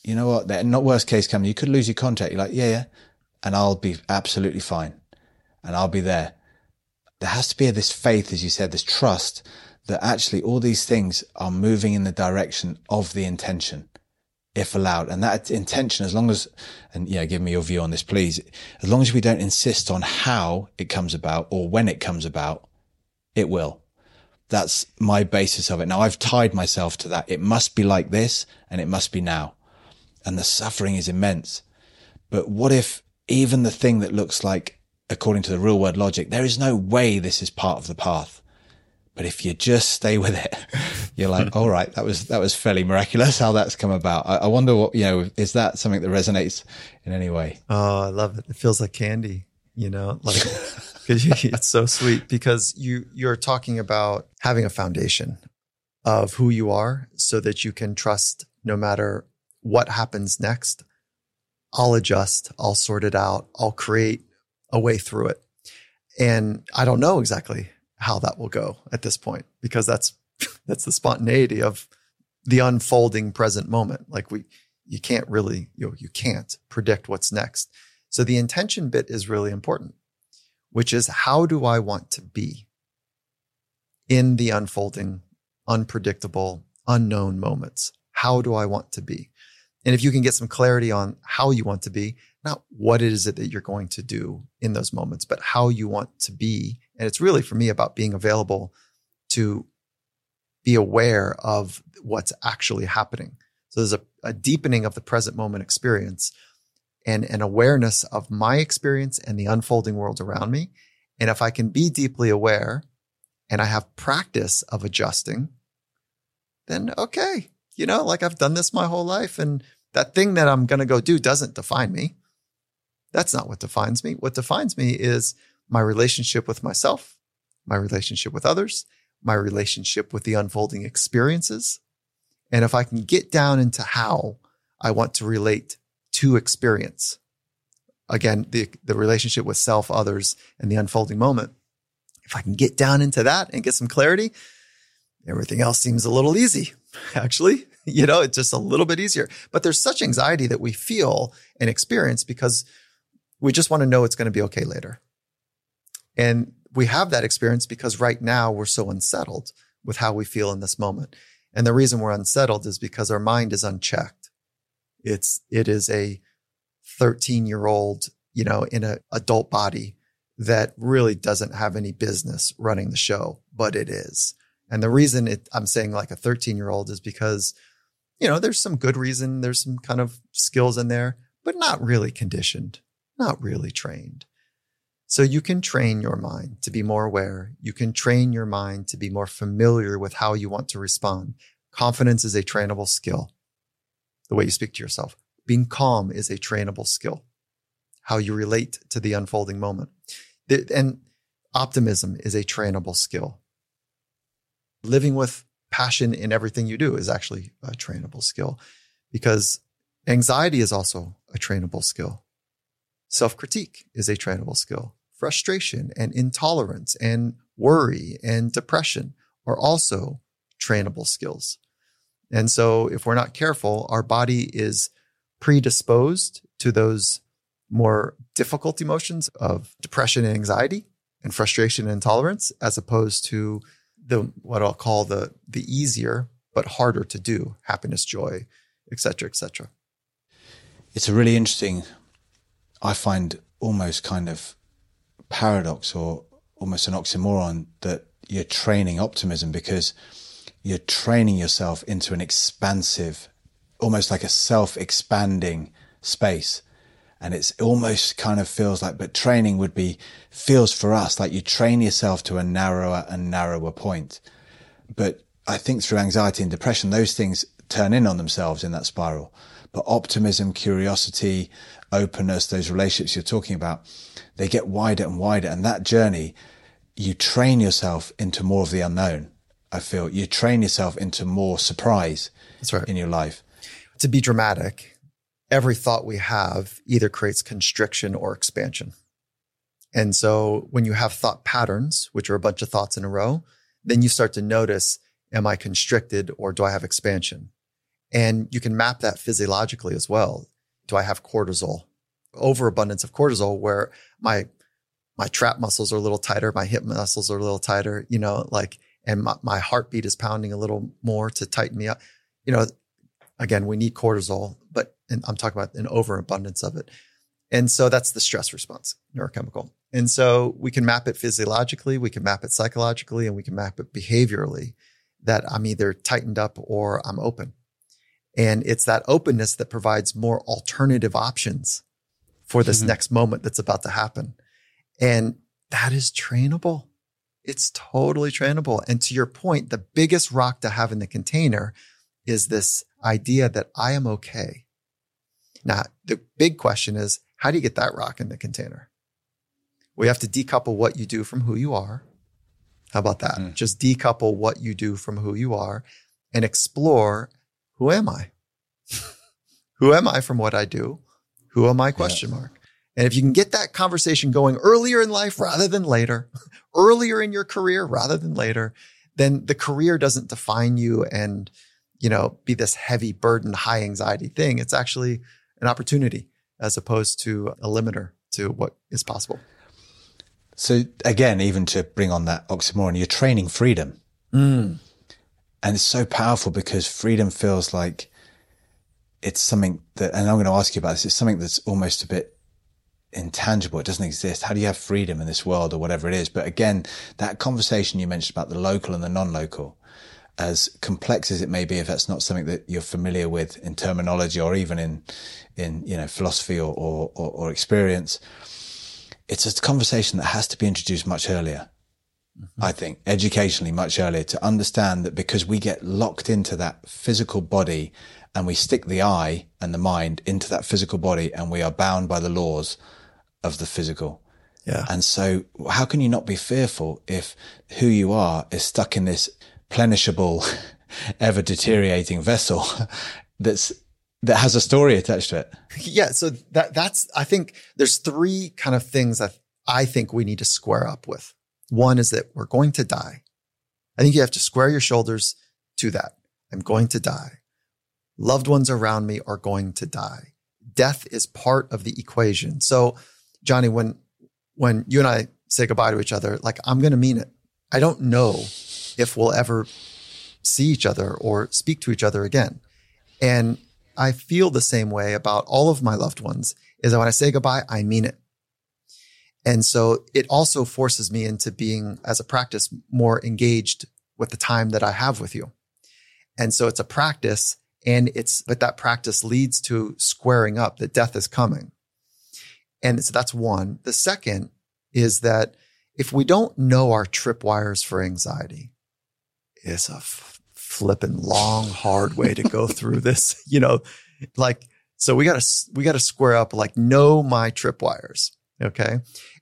You know what? That not worst case coming. You could lose your contract. You're like, yeah, yeah. And I'll be absolutely fine. And I'll be there. There has to be this faith, as you said, this trust that actually all these things are moving in the direction of the intention, if allowed. And that intention, as long as, and yeah, give me your view on this, please. As long as we don't insist on how it comes about or when it comes about, it will. That's my basis of it. Now I've tied myself to that. It must be like this and it must be now. And the suffering is immense. But what if even the thing that looks like, according to the real world logic, there is no way this is part of the path but if you just stay with it, [LAUGHS] you're like, all right, that was, that was fairly miraculous how that's come about. I, I wonder what, you know, is that something that resonates in any way? Oh, I love it. It feels like candy, you know, like [LAUGHS] it's so sweet because you, you're talking about having a foundation of who you are so that you can trust no matter what happens next. I'll adjust. I'll sort it out. I'll create a way through it. And I don't know exactly how that will go at this point because that's [LAUGHS] that's the spontaneity of the unfolding present moment. Like we you can't really you know, you can't predict what's next. So the intention bit is really important, which is how do I want to be in the unfolding, unpredictable, unknown moments? How do I want to be? And if you can get some clarity on how you want to be, not what is it that you're going to do in those moments, but how you want to be. And it's really for me about being available to be aware of what's actually happening. So there's a, a deepening of the present moment experience and an awareness of my experience and the unfolding world around me. And if I can be deeply aware and I have practice of adjusting, then okay, you know, like I've done this my whole life and that thing that I'm going to go do doesn't define me. That's not what defines me. What defines me is my relationship with myself, my relationship with others, my relationship with the unfolding experiences. And if I can get down into how I want to relate to experience, again, the, the relationship with self, others, and the unfolding moment, if I can get down into that and get some clarity, everything else seems a little easy, [LAUGHS] actually. [LAUGHS] You know, it's just a little bit easier. But there's such anxiety that we feel and experience because we just want to know it's going to be okay later. And we have that experience because right now we're so unsettled with how we feel in this moment. And the reason we're unsettled is because our mind is unchecked. It's, it is a 13 year old, you know, in an adult body that really doesn't have any business running the show, but it is. And the reason it, I'm saying like a 13 year old is because, you know, there's some good reason. There's some kind of skills in there, but not really conditioned not really trained. So you can train your mind to be more aware. You can train your mind to be more familiar with how you want to respond. Confidence is a trainable skill. The way you speak to yourself. Being calm is a trainable skill. How you relate to the unfolding moment. And optimism is a trainable skill. Living with passion in everything you do is actually a trainable skill because anxiety is also a trainable skill. Self critique is a trainable skill. Frustration and intolerance and worry and depression are also trainable skills. And so if we're not careful, our body is predisposed to those more difficult emotions of depression and anxiety and frustration and intolerance, as opposed to the what I'll call the the easier but harder to do happiness, joy, etc., etc. It's a really interesting I find almost kind of paradox or almost an oxymoron that you're training optimism because you're training yourself into an expansive, almost like a self expanding space. And it's almost kind of feels like, but training would be, feels for us like you train yourself to a narrower and narrower point. But I think through anxiety and depression, those things turn in on themselves in that spiral. But optimism, curiosity, openness, those relationships you're talking about, they get wider and wider. And that journey, you train yourself into more of the unknown. I feel you train yourself into more surprise That's right. in your life. To be dramatic, every thought we have either creates constriction or expansion. And so when you have thought patterns, which are a bunch of thoughts in a row, then you start to notice, am I constricted or do I have expansion? And you can map that physiologically as well do I have cortisol? Overabundance of cortisol where my my trap muscles are a little tighter, my hip muscles are a little tighter, you know, like and my, my heartbeat is pounding a little more to tighten me up. You know, again, we need cortisol, but I'm talking about an overabundance of it. And so that's the stress response, neurochemical. And so we can map it physiologically, we can map it psychologically, and we can map it behaviorally that I'm either tightened up or I'm open. And it's that openness that provides more alternative options for this mm-hmm. next moment that's about to happen. And that is trainable. It's totally trainable. And to your point, the biggest rock to have in the container is this idea that I am okay. Now, the big question is, how do you get that rock in the container? We have to decouple what you do from who you are. How about that? Mm. Just decouple what you do from who you are and explore who am I? [LAUGHS] who am I from what I do? Who am I? Question yeah. mark. And if you can get that conversation going earlier in life rather than later, [LAUGHS] earlier in your career rather than later, then the career doesn't define you and, you know, be this heavy burden, high anxiety thing. It's actually an opportunity as opposed to a limiter to what is possible. So again, even to bring on that oxymoron, you're training freedom. Mm. And it's so powerful because freedom feels like it's something that, and I'm going to ask you about this, it's something that's almost a bit intangible. It doesn't exist. How do you have freedom in this world or whatever it is? But again, that conversation you mentioned about the local and the non-local, as complex as it may be, if that's not something that you're familiar with in terminology or even in, in, you know, philosophy or, or, or, or experience, it's a conversation that has to be introduced much earlier. Mm-hmm. I think educationally much earlier to understand that because we get locked into that physical body and we stick the eye and the mind into that physical body and we are bound by the laws of the physical. Yeah. And so how can you not be fearful if who you are is stuck in this plenishable, [LAUGHS] ever deteriorating vessel [LAUGHS] that's that has a story attached to it. Yeah. So that that's I think there's three kind of things that I think we need to square up with. One is that we're going to die. I think you have to square your shoulders to that. I'm going to die. Loved ones around me are going to die. Death is part of the equation. So, Jonny, when when you and I say goodbye to each other, like I'm going to mean it. I don't know if we'll ever see each other or speak to each other again. And I feel the same way about all of my loved ones is that when I say goodbye, I mean it. And so it also forces me into being, as a practice, more engaged with the time that I have with you. And so it's a practice and it's, but that practice leads to squaring up that death is coming. And so that's one. The second is that if we don't know our tripwires for anxiety, it's a flipping long, hard way to go [LAUGHS] through this, you know, like, so we gotta, we gotta square up, like know my tripwires. Okay.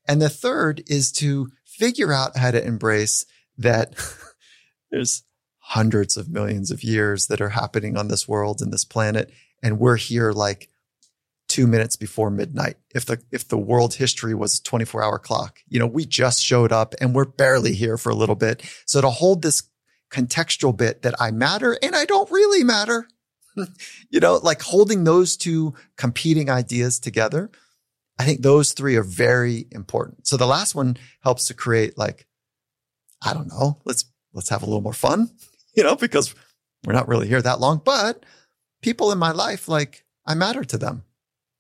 And the third is to figure out how to embrace that [LAUGHS] there's hundreds of millions of years that are happening on this world and this planet. And we're here like two minutes before midnight. If the, if the world history was a 24 hour clock, you know, we just showed up and we're barely here for a little bit. So to hold this contextual bit that I matter and I don't really matter. [LAUGHS] you know, like holding those two competing ideas together. I think those three are very important. So the last one helps to create like, I don't know, let's, let's have a little more fun, [LAUGHS] you know, because we're not really here that long, but people in my life, like I matter to them.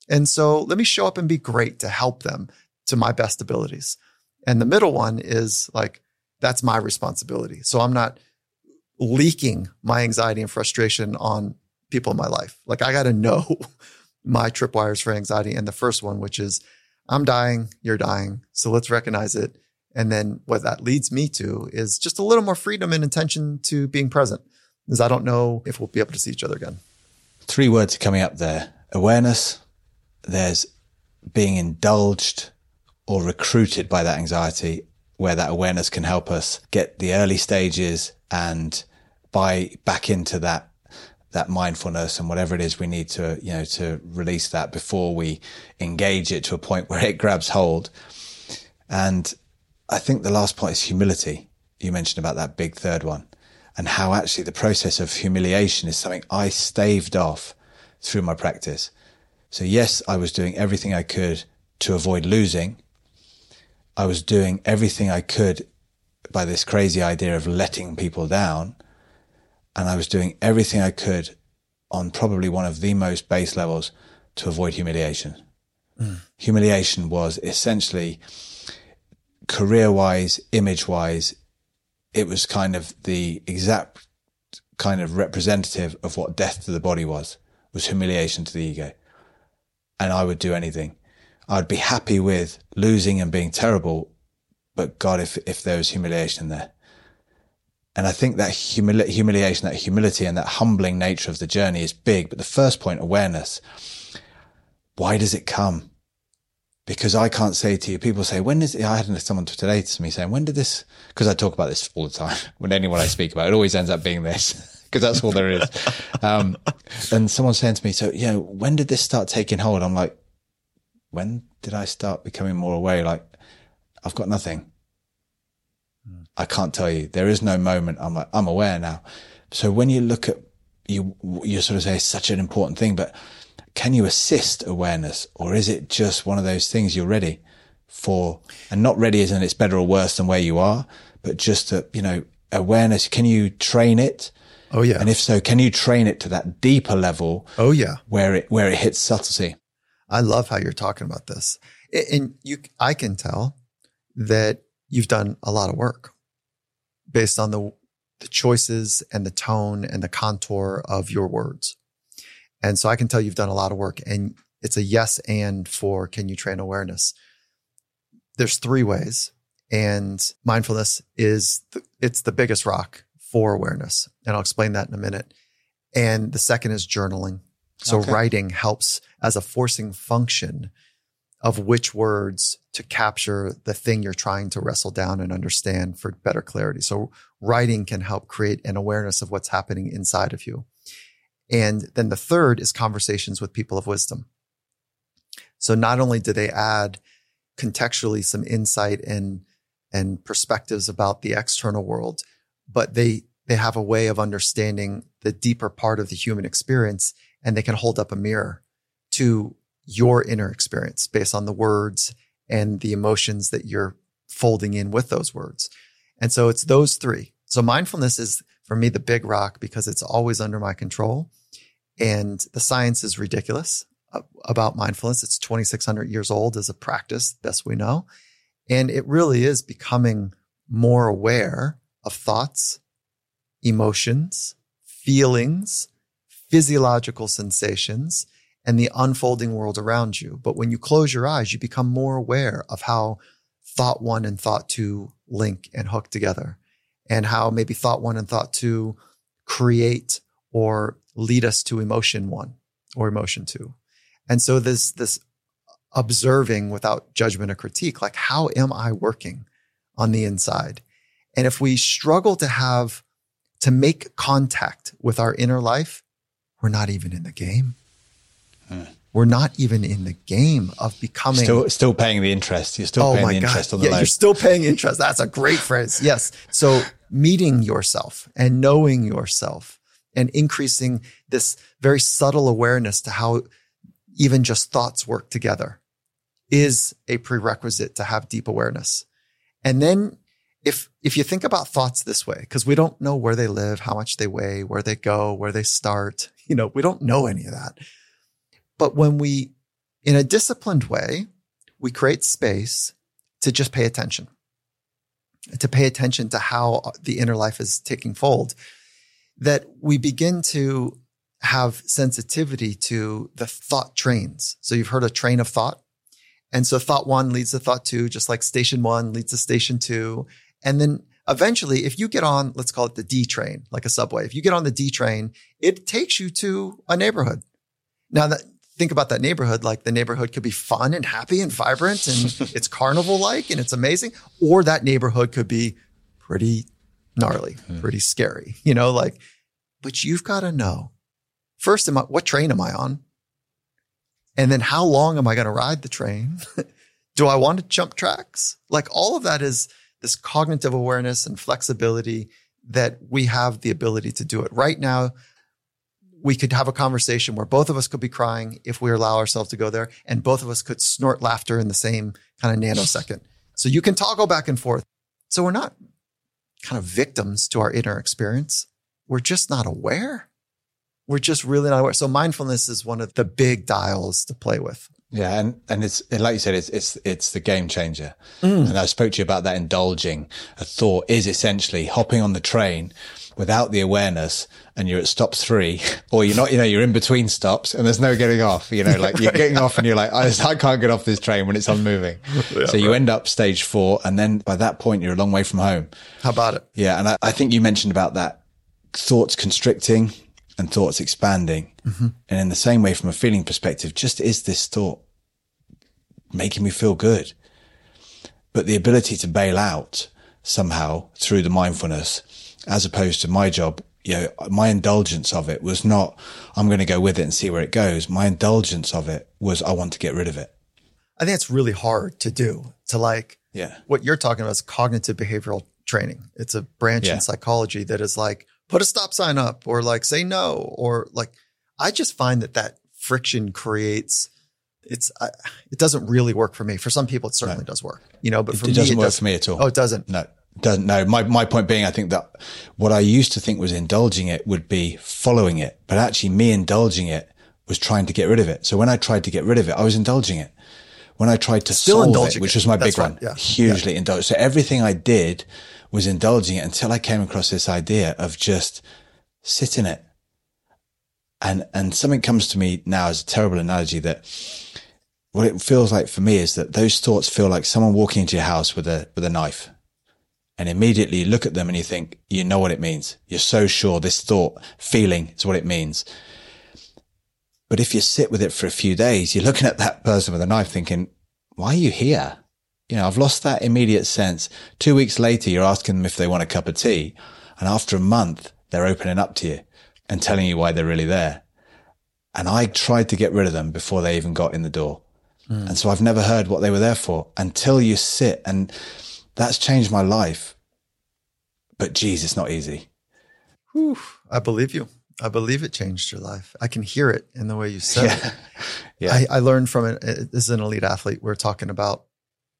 And so let me show up and be great to help them to my best abilities. And the middle one is like, that's my responsibility. So I'm not leaking my anxiety and frustration on people in my life. Like I got to know [LAUGHS] my tripwires for anxiety. And the first one, which is I'm dying, you're dying. So let's recognize it. And then what that leads me to is just a little more freedom and intention to being present because I don't know if we'll be able to see each other again. Three words are coming up there. Awareness. There's being indulged or recruited by that anxiety where that awareness can help us get the early stages and buy back into that that mindfulness and whatever it is we need to you know to release that before we engage it to a point where it grabs hold. And i think the last point is humility. You mentioned about that big third one and how actually the process of humiliation is something i staved off through my practice. So yes i was doing everything i could to avoid losing. I was doing everything i could by this crazy idea of letting people down. And I was doing everything I could on probably one of the most base levels to avoid humiliation. Mm. Humiliation was essentially career wise, image wise, it was kind of the exact kind of representative of what death to the body was, was humiliation to the ego. And I would do anything. I'd be happy with losing and being terrible but God, if, if there was humiliation there. And I think that humili- humiliation, that humility and that humbling nature of the journey is big. But the first point, awareness. Why does it come? Because I can't say to you, people say, when is, it? I had someone today to me saying, when did this, because I talk about this all the time. [LAUGHS] When anyone I speak about, it always ends up being this, [LAUGHS] because that's all there is. [LAUGHS] Um, and someone saying to me, so, you know, when did this start taking hold? I'm like, when did I start becoming more aware? Like, I've got nothing. I can't tell you. There is no moment. I'm like, I'm aware now. So when you look at you, you sort of say it's such an important thing, but can you assist awareness or is it just one of those things you're ready for and not ready as in it's better or worse than where you are, but just that, you know, awareness. Can you train it? Oh yeah. And if so, can you train it to that deeper level? Oh yeah. Where it, where it hits subtlety. I love how you're talking about this. And you, I can tell that you've done a lot of work based on the, the choices and the tone and the contour of your words. And so I can tell you've done a lot of work and it's a yes and for can you train awareness? There's three ways and mindfulness is the, it's the biggest rock for awareness. And I'll explain that in a minute. And the second is journaling. So okay. writing helps as a forcing function of which words to capture the thing you're trying to wrestle down and understand for better clarity. So writing can help create an awareness of what's happening inside of you. And then the third is conversations with people of wisdom. So not only do they add contextually some insight and, and perspectives about the external world, but they, they have a way of understanding the deeper part of the human experience and they can hold up a mirror to your inner experience based on the words and the emotions that you're folding in with those words. And so it's those three. So mindfulness is for me the big rock because it's always under my control. And the science is ridiculous about mindfulness. It's 2,600 years old as a practice, best we know. And it really is becoming more aware of thoughts, emotions, feelings, physiological sensations, and the unfolding world around you. But when you close your eyes, you become more aware of how thought one and thought two link and hook together and how maybe thought one and thought two create or lead us to emotion one or emotion two. And so this, this observing without judgment or critique, like how am I working on the inside? And if we struggle to have, to make contact with our inner life, we're not even in the game. We're not even in the game of becoming still still paying the interest. You're still oh paying the God. interest on the yeah, loan. You're still paying interest. That's a great phrase. Yes. So meeting yourself and knowing yourself and increasing this very subtle awareness to how even just thoughts work together is a prerequisite to have deep awareness. And then if if you think about thoughts this way, because we don't know where they live, how much they weigh, where they go, where they start, you know, we don't know any of that. But when we, in a disciplined way, we create space to just pay attention, to pay attention to how the inner life is taking fold, that we begin to have sensitivity to the thought trains. So you've heard a train of thought. And so thought one leads to thought two, just like station one leads to station two. And then eventually, if you get on, let's call it the D train, like a subway, if you get on the D train, it takes you to a neighborhood. Now that think about that neighborhood, like the neighborhood could be fun and happy and vibrant and [LAUGHS] it's carnival like and it's amazing. Or that neighborhood could be pretty gnarly, pretty scary, you know, like, but you've got to know first, am I, what train am I on? And then how long am I going to ride the train? [LAUGHS] Do I want to jump tracks? Like all of that is this cognitive awareness and flexibility that we have the ability to do it right now we could have a conversation where both of us could be crying if we allow ourselves to go there, and both of us could snort laughter in the same kind of nanosecond. So you can toggle back and forth. So we're not kind of victims to our inner experience. We're just not aware. We're just really not aware. So mindfulness is one of the big dials to play with. Yeah, and and it's like you said, it's it's it's the game changer. Mm. And I spoke to you about that. Indulging a thought is essentially hopping on the train without the awareness and you're at stop three or you're not, you know, you're in between stops and there's no getting off, you know, like you're getting off and you're like, I, I can't get off this train when it's unmoving. [LAUGHS] Yeah, so you right. end up stage four. And then by that point, you're a long way from home. How about it? Yeah. And I, I think you mentioned about that thoughts constricting and thoughts expanding. Mm-hmm. And in the same way, from a feeling perspective, just is this thought making me feel good? But the ability to bail out somehow through the mindfulness as opposed to my job, you know, my indulgence of it was not, I'm going to go with it and see where it goes. My indulgence of it was, I want to get rid of it. I think it's really hard to do to like Yeah. what you're talking about is cognitive behavioral training. It's a branch Yeah. in psychology that is like put a stop sign up or like say no or like I just find that that friction creates it's I, it doesn't really work for me. For some people, it certainly does work, you know. But It, for it me, doesn't it work does- for me at all. Oh, it doesn't. No, doesn't. No, my, my point being, I think that what I used to think was indulging it would be following it, but actually me indulging it was trying to get rid of it. So when I tried to get rid of it, I was indulging it. When I tried to Still solve it, which was my That's big right. one, Yeah. hugely indulged. So everything I did was indulging it until I came across this idea of just sit in it. And, and something comes to me now as a terrible analogy that what it feels like for me is that those thoughts feel like someone walking into your house with a, with a knife and immediately you look at them and you think, you know what it means. You're so sure this thought, feeling is what it means. But if you sit with it for a few days, you're looking at that person with a knife thinking, why are you here? You know, I've lost that immediate sense. Two weeks later, you're asking them if they want a cup of tea. And after a month, they're opening up to you and telling you why they're really there. And I tried to get rid of them before they even got in the door. Hmm. And so I've never heard what they were there for until you sit and that's changed my life. But geez, it's not easy. Whew, I believe you. I believe it changed your life. I can hear it in the way you said it. [LAUGHS] Yeah. I, I learned from it. This is an elite athlete. We're talking about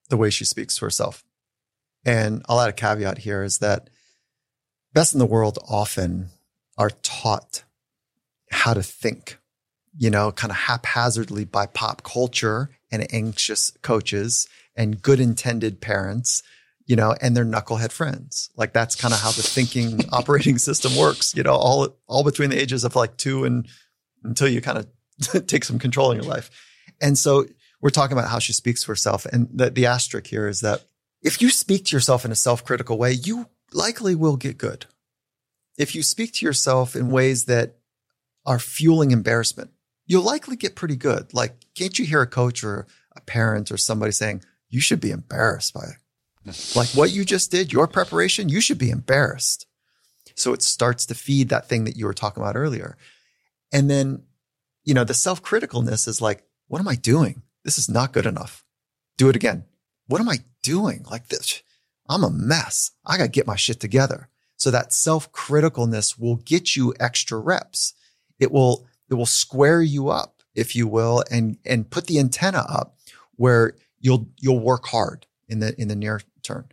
the way she speaks to herself. And I'll add a caveat here is that best in the world often are taught how to think, you know, kind of haphazardly by pop culture and anxious coaches and good intended parents, you know, and their knucklehead friends. Like that's kind of how the thinking [LAUGHS] operating system works, you know, all, all between the ages of like two and until you kind of [LAUGHS] take some control in your life. And so we're talking about how she speaks for herself. And the, the asterisk here is that if you speak to yourself in a self critical way, you likely will get good. If you speak to yourself in ways that are fueling embarrassment, you'll likely get pretty good. Like, can't you hear a coach or a parent or somebody saying, you should be embarrassed by it? [LAUGHS] like what you just did, your preparation, you should be embarrassed. So it starts to feed that thing that you were talking about earlier. And then, you know, the self criticalness is like, what am I doing? This is not good enough. Do it again. What am I doing? Like this, I'm a mess. I got to get my shit together. So that self criticalness will get you extra reps. It will, it will square you up, if you will, and, and put the antenna up where you'll, you'll work hard in the, in the near term.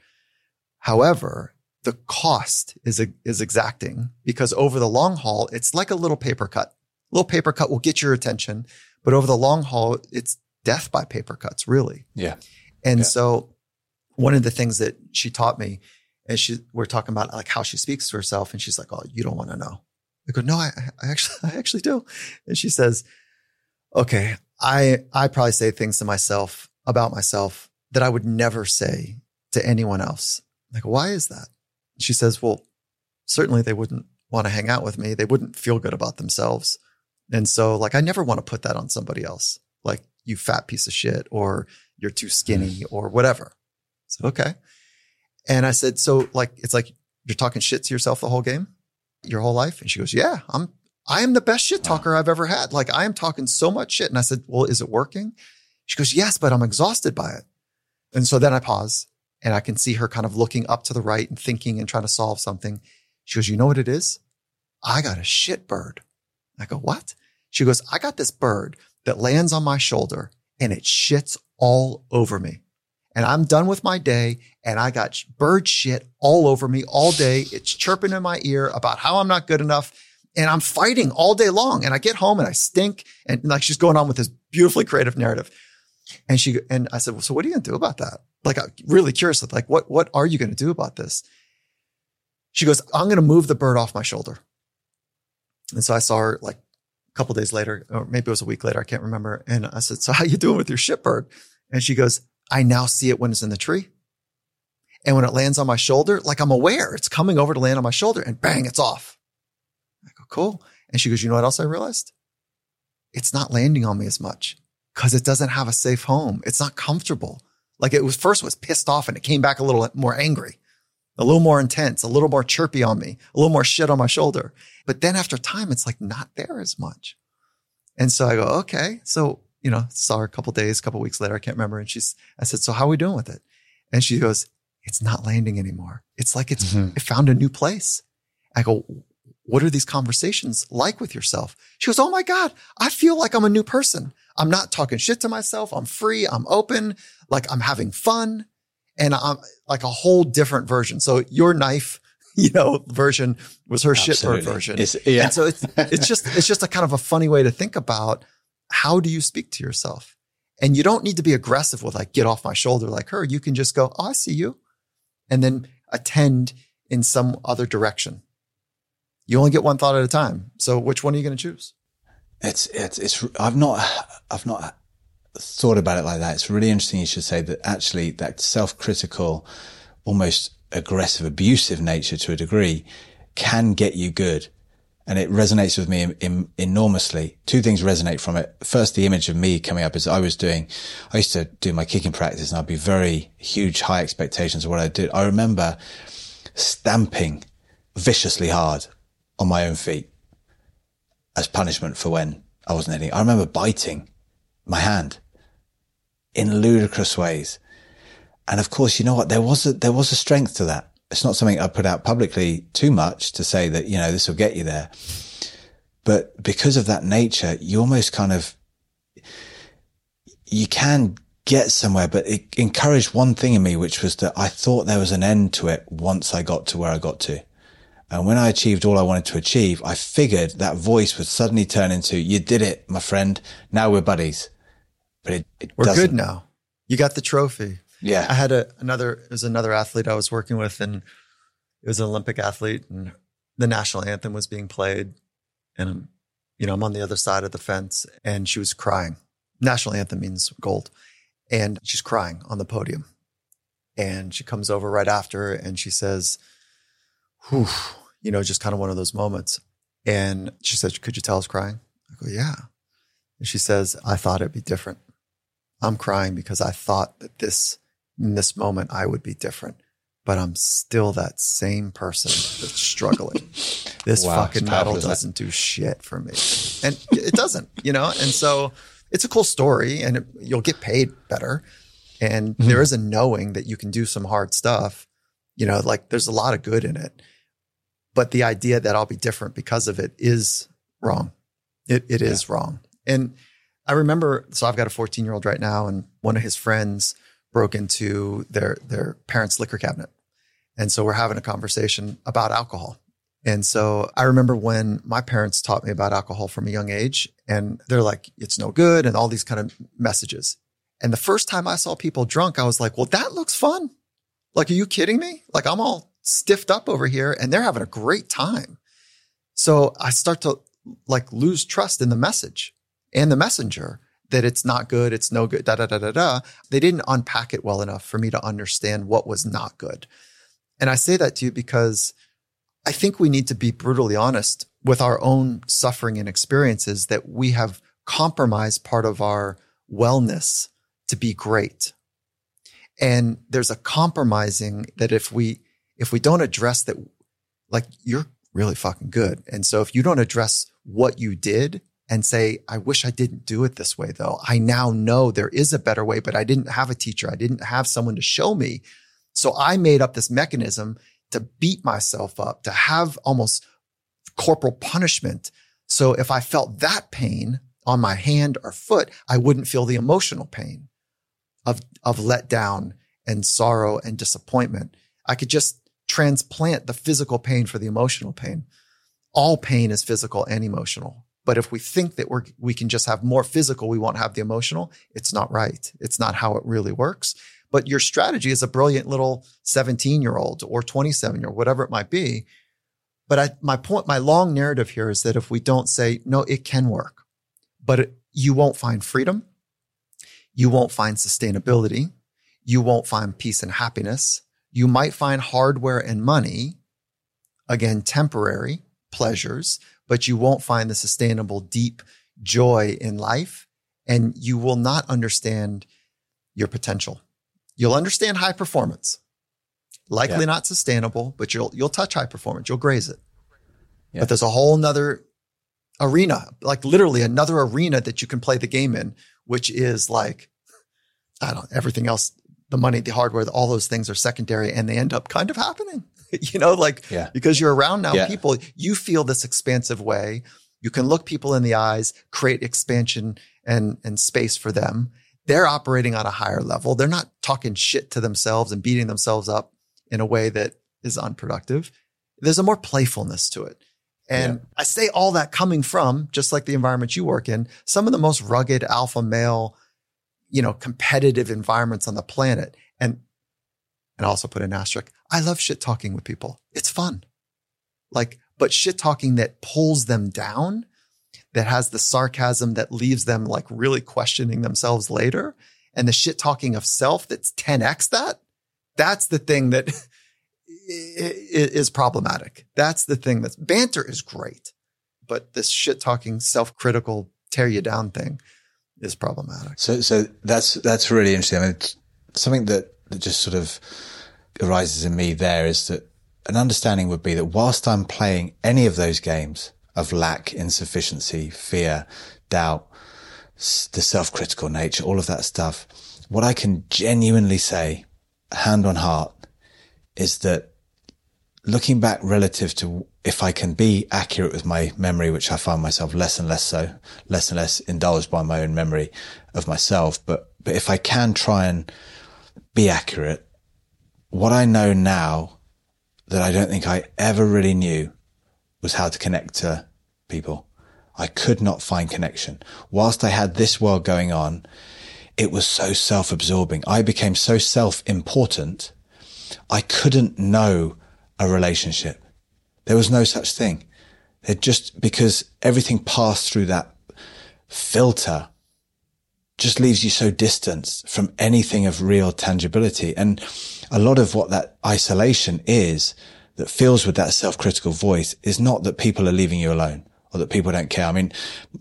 However, the cost is, is exacting because over the long haul, it's like a little paper cut. A little paper cut will get your attention, but over the long haul, it's death by paper cuts, really. Yeah. And Yeah. so one of the things that she taught me and she, we're talking about like how she speaks to herself and she's like, Oh, you don't want to know. I go, no, I, I actually, [LAUGHS] I actually do. And she says, okay, I, I probably say things to myself about myself that I would never say to anyone else. Like, why is that? She says, well, certainly they wouldn't want to hang out with me. They wouldn't feel good about themselves. And so like, I never want to put that on somebody else. Like you fat piece of shit or you're too skinny mm. or whatever. So, okay. And I said, so like, it's like you're talking shit to yourself the whole game, your whole life. And she goes, yeah, I'm, I am the best shit talker I've ever had. Like I am talking so much shit. And I said, well, is it working? She goes, yes, but I'm exhausted by it. And so then I pause and I can see her kind of looking up to the right and thinking and trying to solve something. She goes, you know what it is? I got a shit bird. I go, what? She goes, I got this bird that lands on my shoulder and it shits all over me. And I'm done with my day and I got bird shit all over me all day. It's chirping in my ear about how I'm not good enough. And I'm fighting all day long. And I get home and I stink. And like she's going on with this beautifully creative narrative. And she, and I said, well, so what are you going to do about that? Like, I'm really curious. Like, what, what are you going to do about this? She goes, I'm going to move the bird off my shoulder. And so I saw her like a couple days later, or maybe it was a week later. I can't remember. And I said, so how you doing with your shit bird? And she goes, I now see it when it's in the tree. And when it lands on my shoulder, like I'm aware it's coming over to land on my shoulder and bang, it's off. I go, cool. And she goes, you know what else I realized? It's not landing on me as much because it doesn't have a safe home. It's not comfortable. Like it was first was pissed off and it came back a little more angry, a little more intense, a little more chirpy on me, a little more shit on my shoulder. But then after time, it's like not there as much. And so I go, okay, so you know, saw her a couple days, a couple weeks later. I can't remember. And she's, I said, so how are we doing with it? And she goes, it's not landing anymore. It's like it's Mhm. it found a new place. I go, what are these conversations like with yourself? She goes, Oh my God, I feel like I'm a new person. I'm not talking shit to myself. I'm free. I'm open. Like I'm having fun and I'm like a whole different version. So your knife, [LAUGHS] you know, version was her shitbird Absolutely. version. It's, yeah. And so it's, it's just, it's just a kind of a funny way to think about how do you speak to yourself? And you don't need to be aggressive with like, get off my shoulder like her. You can just go, Oh, I see you. And then attend in some other direction. You only get one thought at a time. So which one are you going to choose? It's it's it's. I've not I've not thought about it like that. It's really interesting. You should say that actually that self-critical, almost aggressive, abusive nature to a degree can get you good, and it resonates with me in, in, enormously. Two things resonate from it. First, the image of me coming up is I was doing. I used to do my kicking practice, and I'd be very huge, high expectations of what I did. I remember stamping viciously hard on my own feet as punishment for when I wasn't hitting. I remember biting my hand in ludicrous ways. And of course, you know what? There was a, there was a strength to that. It's not something I put out publicly too much to say that, you know, this will get you there. But because of that nature, you almost kind of, you can get somewhere, but it encouraged one thing in me, which was that I thought there was an end to it once I got to where I got to. And when I achieved all I wanted to achieve, I figured that voice would suddenly turn into, you did it, my friend. Now we're buddies. But it, it We're doesn't. good now. You got the trophy. I had a, another, it was another athlete I was working with and it was an Olympic athlete and the national anthem was being played. And I'm, you know, I'm on the other side of the fence and she was crying. National anthem means gold. And she's crying on the podium. And she comes over right after and she says, whew, you know, just kind of one of those moments. And she says, could you tell I was crying? I go, yeah. And she says, I thought it'd be different. I'm crying because I thought that this, in this moment, I would be different, but I'm still that same person that's struggling. [LAUGHS] This Wow, fucking it's powerful, medal isn't it? doesn't do shit for me. And it doesn't, you know? And so it's a cool story and it, you'll get paid better. And Mm-hmm. there is a knowing that you can do some hard stuff. You know, like there's a lot of good in it. But the idea that I'll be different because of it is wrong. It, it is wrong. And I remember, so I've got a 14 year old right now, and one of his friends broke into their their parents' liquor cabinet, and so we're having a conversation about alcohol. And so I remember when my parents taught me about alcohol from a young age, and they're like, "It's no good," and all these kind of messages. And the first time I saw people drunk, I was like, "Well, that looks fun." Like, are you kidding me? Like, I'm all stiffed up over here, and they're having a great time. So I start to like lose trust in the message and the messenger that it's not good, it's no good, da da da da da. They didn't unpack it well enough for me to understand what was not good. And I say that to you because I think we need to be brutally honest with our own suffering and experiences that we have compromised part of our wellness to be great. And there's a compromising that if we if we don't address that like you're really fucking good. And so if you don't address what you did and say, I wish I didn't do it this way though. I now know there is a better way, but I didn't have a teacher. I didn't have someone to show me. So I made up this mechanism to beat myself up, to have almost corporal punishment. So if I felt that pain on my hand or foot, I wouldn't feel the emotional pain of, of letdown and sorrow and disappointment. I could just transplant the physical pain for the emotional pain. All pain is physical and emotional. But if we think that we're, we can just have more physical, we won't have the emotional, it's not right. It's not how it really works. But your strategy is a brilliant little 17 year old or 27 year old, whatever it might be. But I, my point, my long narrative here is that if we don't say, no, it can work, but it, you won't find freedom. You won't find sustainability. You won't find peace and happiness. You might find hardware and money, again, temporary pleasures, but you won't find the sustainable, deep joy in life. And you will not understand your potential. You'll understand high performance, likely Yeah. not sustainable, but you'll, you'll touch high performance. You'll graze it. Yeah. But there's a whole nother arena, like literally another arena that you can play the game in which is like, I don't, everything else, the money, the hardware, all those things are secondary and they end up kind of happening, [LAUGHS] you know, like Yeah. because you're around now Yeah. people, you feel this expansive way. You can look people in the eyes, create expansion and, and space for them. They're operating on a higher level. They're not talking shit to themselves and beating themselves up in a way that is unproductive. There's a more playfulness to it. And I say all that coming from just like the environment you work in, some of the most rugged alpha male, you know, competitive environments on the planet. And, and I also put an asterisk. I love shit talking with people. It's fun. Like, but shit talking that pulls them down, that has the sarcasm that leaves them like really questioning themselves later. And the shit talking of self that's 10x that. That's the thing that [LAUGHS] is problematic. That's the thing that's banter is great, but this shit talking, self critical, tear you down thing is problematic. So, so that's that's really interesting. I mean, it's something that, that just sort of arises in me there is that an understanding would be that whilst I'm playing any of those games of lack, insufficiency, fear, doubt, the self-critical nature, all of that stuff, what I can genuinely say, hand on heart, is that looking back relative to if I can be accurate with my memory, which I find myself less and less so, less and less indulged by my own memory of myself. But, but if I can try and be accurate, what I know now that I don't think I ever really knew was how to connect to people. I could not find connection. Whilst I had this world going on, it was so self-absorbing. I became so self-important. I couldn't know a relationship. There was no such thing. It just because everything passed through that filter just leaves you so distanced from anything of real tangibility. And a lot of what that isolation is that feels with that self-critical voice is not that people are leaving you alone or that people don't care. I mean,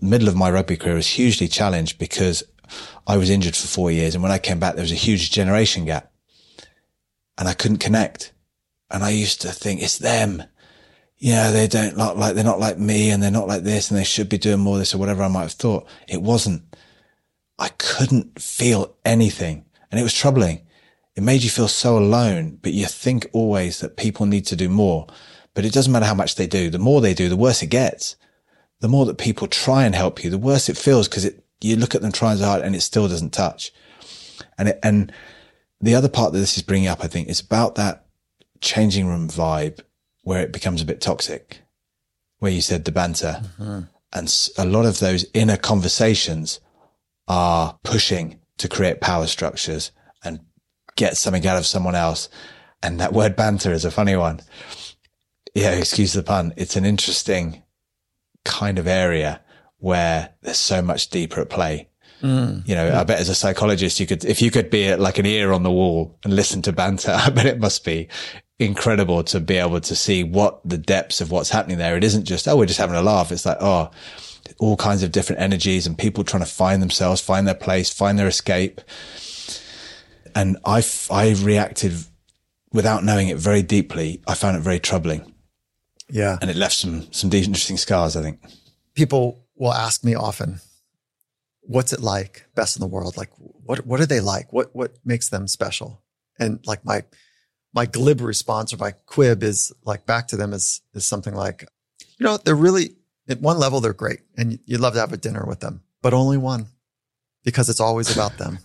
middle of my rugby career was hugely challenged because I was injured for four years. And when I came back, there was a huge generation gap and I couldn't connect. And I used to think it's them. Yeah, they don't look like, they're not like me and they're not like this and they should be doing more of this or whatever I might have thought. It wasn't. I couldn't feel anything and it was troubling. It made you feel so alone, but you think always that people need to do more, but it doesn't matter how much they do. The more they do, the worse it gets. The more that people try and help you, the worse it feels because it, you look at them trying so hard and it still doesn't touch. And it, and the other part that this is bringing up, I think is about that changing room vibe where it becomes a bit toxic, where you said the banter mm-hmm. and a lot of those inner conversations are pushing to create power structures and get something out of someone else. And that word banter is a funny one. Yeah. Excuse the pun. It's an interesting kind of area where there's so much deeper at play. Mm. You know, I bet as a psychologist, you could, if you could be like an ear on the wall and listen to banter, [LAUGHS] I bet it must be incredible to be able to see what the depths of what's happening there. It isn't just, oh, we're just having a laugh. It's like, oh, all kinds of different energies and people trying to find themselves, find their place, find their escape. And I, I reacted without knowing it very deeply. I found it very troubling Yeah. and it left some, some deep, interesting scars, I think. People will ask me often, what's it like best in the world? Like, what, what are they like? What, what makes them special? And like my, my glib response or my quib is like back to them is, is something like, you know, they're really at one level, they're great and you'd love to have a dinner with them, but only one because it's always about them.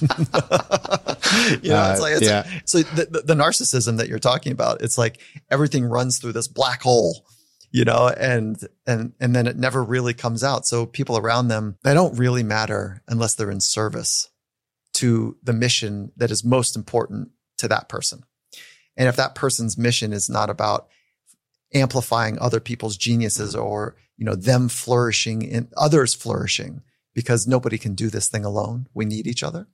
[LAUGHS] you know, it's Uh, like, it's yeah. so the, the, the narcissism that you're talking about, it's like everything runs through this black hole, you know, and, and, and then it never really comes out. So people around them, they don't really matter unless they're in service to the mission that is most important to that person. And if that person's mission is not about amplifying other people's geniuses or, you know, them flourishing and others flourishing because nobody can do this thing alone. We need each other.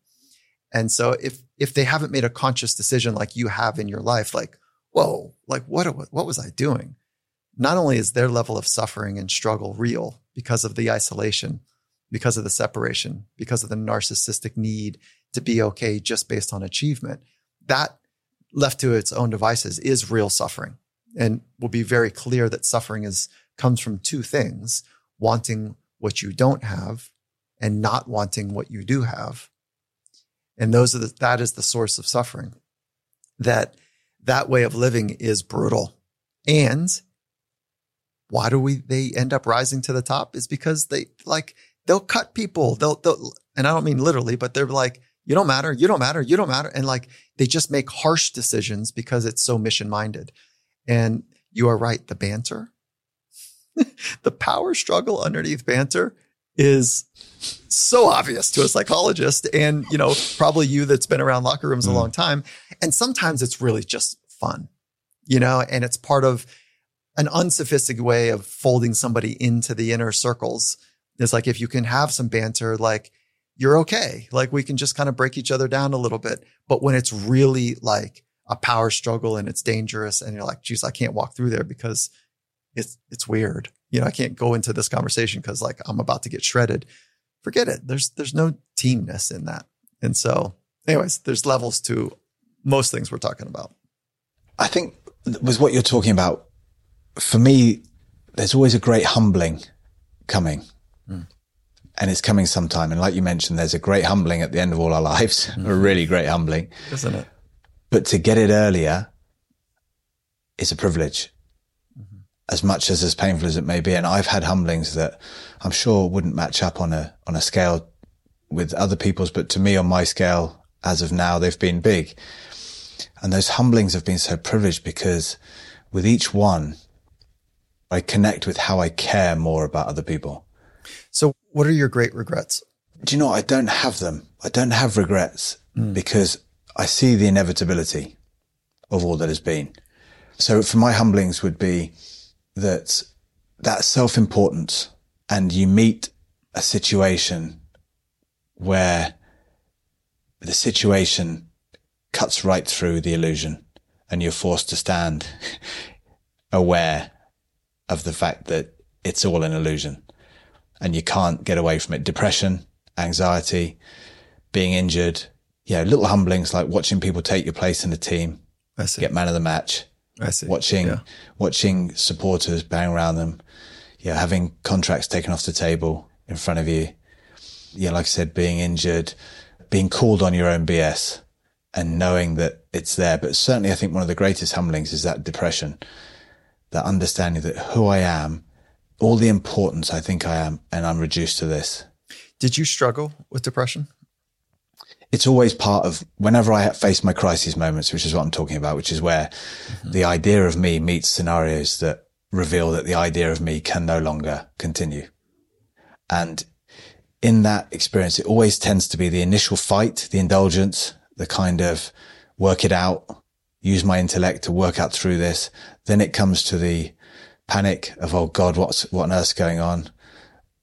And so if, if they haven't made a conscious decision like you have in your life, like, whoa, like what, what was I doing? Not only is their level of suffering and struggle real because of the isolation, because of the separation, because of the narcissistic need to be okay just based on achievement, that left to its own devices is real suffering. And will be very clear that suffering is comes from two things: wanting what you don't have and not wanting what you do have. And those are the, that is the source of suffering. That that way of living is brutal. And why do we they end up rising to the top is because they like they'll cut people. They'll, they'll and I don't mean literally, but they're like, you don't matter, you don't matter, you don't matter. And like they just make harsh decisions because it's so mission minded. And you are right, the banter, [LAUGHS] the power struggle underneath banter is so obvious to a psychologist and you know probably you that's been around locker rooms mm. a long time. And sometimes it's really just fun you know and it's part of an unsophisticated way of folding somebody into the inner circles. It's like if you can have some banter like you're okay. Like we can just kind of break each other down a little bit. But when it's really like a power struggle and it's dangerous and you're like geez i can't walk through there because it's it's weird you know, I can't go into this conversation because like I'm about to get shredded. Forget it. There's there's no teamness in that. And so, anyways, there's levels to most things we're talking about. I think with what you're talking about, for me, there's always a great humbling coming. Mm. And it's coming sometime. And like you mentioned, there's a great humbling at the end of all our [LAUGHS] lives, mm. a really great humbling. Isn't it? But to get it earlier is a privilege as much as as painful as it may be. And I've had humblings that I'm sure wouldn't match up on a, on a scale with other people's, but to me on my scale, as of now, they've been big. And those humblings have been so privileged because with each one, I connect with how I care more about other people. So what are your great regrets? Do you know, I don't have them. I don't have regrets mm. because I see the inevitability of all that has been. So for my humblings would be, that that self-importance and you meet a situation where the situation cuts right through the illusion and you're forced to stand [LAUGHS] aware of the fact that it's all an illusion and you can't get away from it. Depression, anxiety, being injured, you know, little humblings like watching people take your place in the team, get man of the match, I see. Watching, yeah. watching supporters bang around them. Yeah. Having contracts taken off the table in front of you. Yeah. Like I said, being injured, being called on your own BS and knowing that it's there. But certainly I think one of the greatest humblings is that depression, that understanding that who I am, all the importance I think I am, and I'm reduced to this. Did you struggle with depression? It's always part of whenever I face my crisis moments, which is what I'm talking about, which is where mm-hmm. the idea of me meets scenarios that reveal that the idea of me can no longer continue. And in that experience, it always tends to be the initial fight, the indulgence, the kind of work it out, use my intellect to work out through this. Then it comes to the panic of, oh God, what's, what on earth's going on?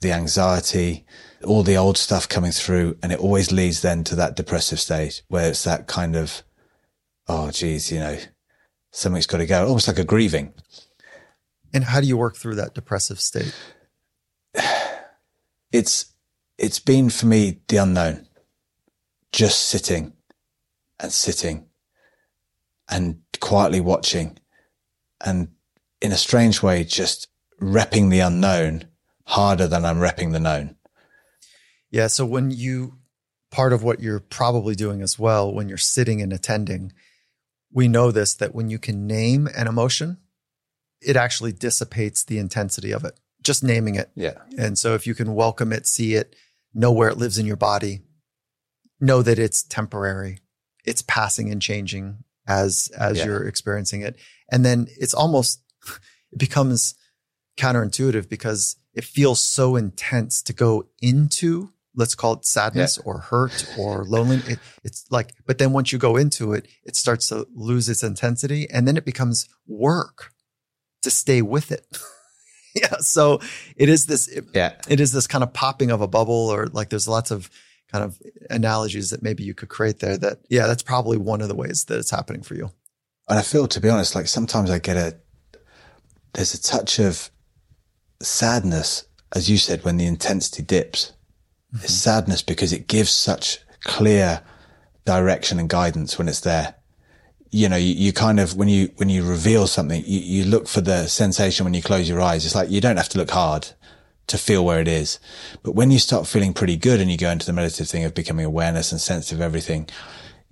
The anxiety, all the old stuff coming through and it always leads then to that depressive stage where it's that kind of, oh, geez, you know, something's got to go, almost like a grieving. And how do you work through that depressive state? [SIGHS] It's, it's been for me the unknown, just sitting and sitting and quietly watching and in a strange way, just repping the unknown harder than I'm repping the known. Yeah. So when you, part of what you're probably doing as well, when you're sitting and attending, we know this that when you can name an emotion, it actually dissipates the intensity of it, just naming it. Yeah. And so if you can welcome it, see it, know where it lives in your body, know that it's temporary, it's passing and changing as, as yeah. you're experiencing it. And then it's almost, [LAUGHS] it becomes counterintuitive because it feels so intense to go into let's call it sadness yeah. or hurt or loneliness. It, it's like, but then once you go into it, it starts to lose its intensity and then it becomes work to stay with it. [LAUGHS] yeah. So it is this, it, yeah. it is this kind of popping of a bubble or like there's lots of kind of analogies that maybe you could create there that, yeah, that's probably one of the ways that it's happening for you. And I feel, to be honest, like sometimes I get a, there's a touch of sadness, as you said, when the intensity dips mm-hmm. sadness because it gives such clear direction and guidance when it's there. You know, you, you kind of, when you, when you reveal something, you, you look for the sensation when you close your eyes. It's like you don't have to look hard to feel where it is. But when you start feeling pretty good and you go into the meditative thing of becoming awareness and sensitive of everything,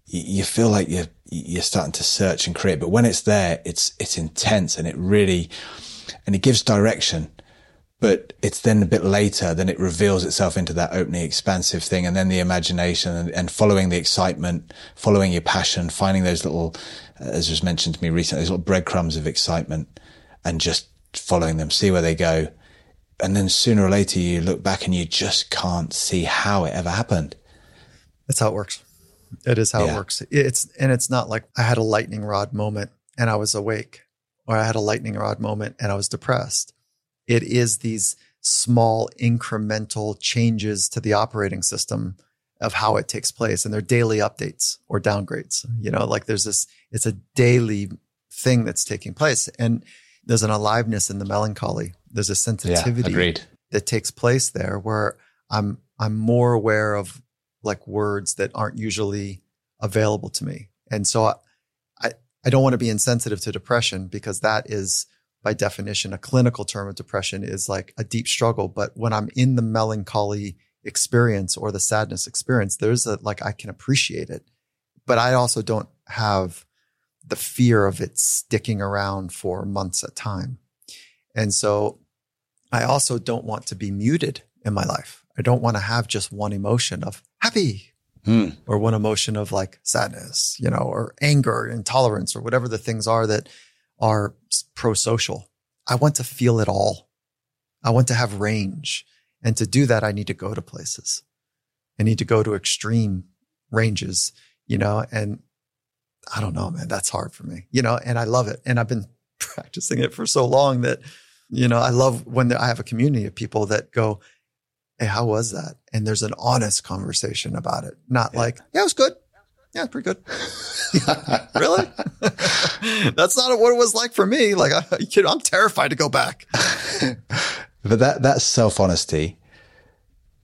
you, you feel like you're, you're starting to search and create. But when it's there, it's, it's intense and it really, and it gives direction but it's then a bit later, then it reveals itself into that opening, expansive thing. And then the imagination and, and following the excitement, following your passion, finding those little, uh, as was mentioned to me recently, those little breadcrumbs of excitement and just following them, see where they go. And then sooner or later you look back and you just can't see how it ever happened. That's how it works. It is how yeah. it works. It's, and it's not like I had a lightning rod moment and I was awake or I had a lightning rod moment and I was depressed it is these small incremental changes to the operating system of how it takes place and they're daily updates or downgrades you know like there's this it's a daily thing that's taking place and there's an aliveness in the melancholy. There's a sensitivity yeah, that takes place there where i'm i'm more aware of like words that aren't usually available to me. And so i i, I don't want to be insensitive to depression because that is by definition, a clinical term of depression is like a deep struggle. But when I'm in the melancholy experience or the sadness experience, there's a like I can appreciate it. But I also don't have the fear of it sticking around for months at time. And so I also don't want to be muted in my life. I don't want to have just one emotion of happy hmm. or one emotion of like sadness, you know, or anger, intolerance, or whatever the things are that are pro social. I want to feel it all. I want to have range. And to do that, I need to go to places. I need to go to extreme ranges, you know, and I don't know, man, that's hard for me, you know, and I love it. And I've been [LAUGHS] practicing it for so long that, you know, I love when I have a community of people that go, Hey, how was that? And there's an honest conversation about it, not yeah. like, yeah, it was good yeah, pretty good. [LAUGHS] really? That's not what it was like for me. Like, I, [LAUGHS] you know, I'm terrified to go back. [LAUGHS] but that that self honesty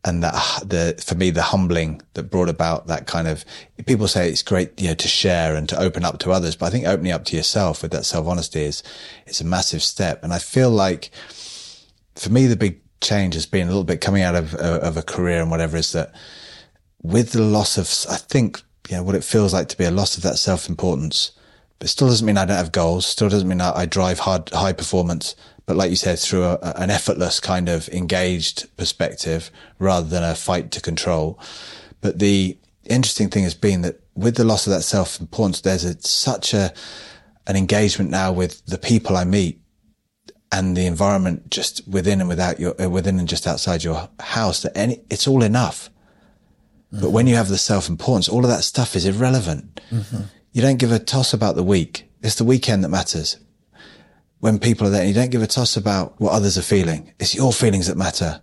and that the for me the humbling that brought about that kind of people say it's great you know to share and to open up to others but i think opening up to yourself with that self-honesty is it's a massive step and i feel like for me the big change has been a little bit coming out of of a career and whatever is that with the loss of i think you know, what it feels like to be a loss of that self importance. But still doesn't mean I don't have goals. Still doesn't mean I, I drive hard, high performance. But like you said, through a, an effortless kind of engaged perspective rather than a fight to control. But the interesting thing has been that with the loss of that self importance, there's a, such a, an engagement now with the people I meet and the environment just within and without your, uh, within and just outside your house that any, it's all enough. But when you have the self importance, all of that stuff is irrelevant. Mm-hmm. You don't give a toss about the week. It's the weekend that matters. When people are there, you don't give a toss about what others are feeling. It's your feelings that matter.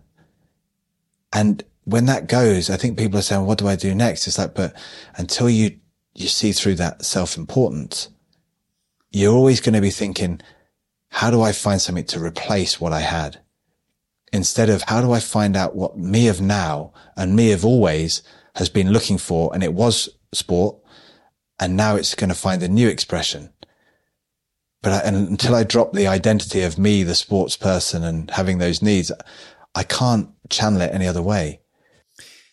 And when that goes, I think people are saying, what do I do next? It's like, but until you, you see through that self importance, you're always going to be thinking, how do I find something to replace what I had? Instead of how do I find out what me of now and me of always has been looking for, and it was sport, and now it's going to find a new expression. But I, and until I drop the identity of me, the sports person, and having those needs, I can't channel it any other way.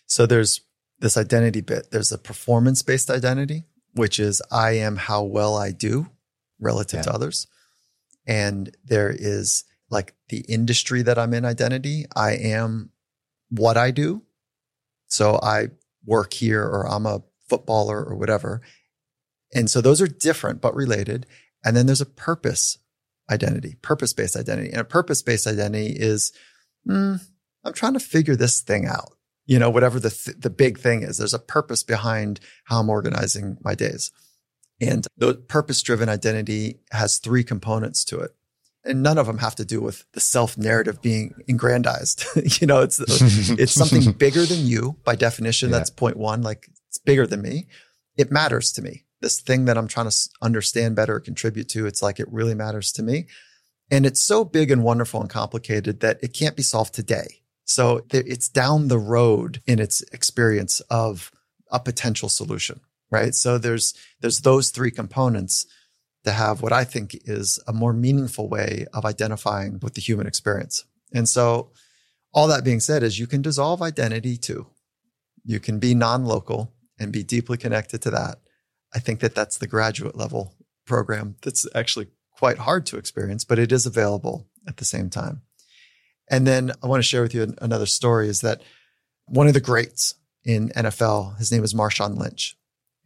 So there's this identity bit. There's a performance based identity, which is I am how well I do relative yeah. to others. And there is like the industry that I'm in identity. I am what I do. So I work here or I'm a footballer or whatever. And so those are different but related. And then there's a purpose identity, purpose based identity. And a purpose based identity is, mm, I'm trying to figure this thing out. You know, whatever the, th- the big thing is, there's a purpose behind how I'm organizing my days. And the purpose driven identity has three components to it and none of them have to do with the self narrative being aggrandized. [LAUGHS] you know, it's it's something [LAUGHS] bigger than you by definition. Yeah. That's point one. Like it's bigger than me. It matters to me. This thing that I'm trying to understand better, contribute to. It's like it really matters to me, and it's so big and wonderful and complicated that it can't be solved today. So it's down the road in its experience of a potential solution, right? So there's there's those three components to have what I think is a more meaningful way of identifying with the human experience. And so all that being said is you can dissolve identity too. You can be non-local and be deeply connected to that. I think that that's the graduate level program that's actually quite hard to experience, but it is available at the same time. And then I want to share with you another story is that one of the greats in NFL, his name is Marshawn Lynch.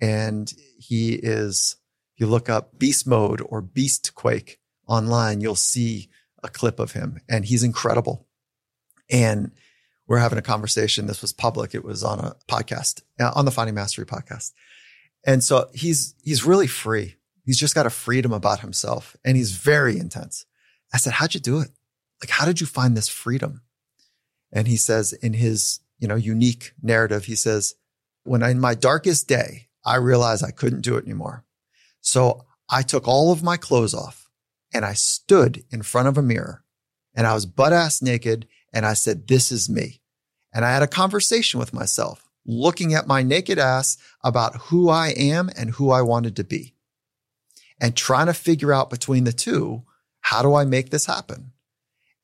And he is, you look up beast mode or beast quake online, you'll see a clip of him and he's incredible. And we're having a conversation. This was public. It was on a podcast, uh, on the Finding Mastery podcast. And so he's, he's really free. He's just got a freedom about himself and he's very intense. I said, how'd you do it? Like, how did you find this freedom? And he says in his, you know, unique narrative, he says, when in my darkest day, I realized I couldn't do it anymore. So I took all of my clothes off and I stood in front of a mirror and I was butt ass naked and I said, this is me. And I had a conversation with myself, looking at my naked ass about who I am and who I wanted to be and trying to figure out between the two, how do I make this happen?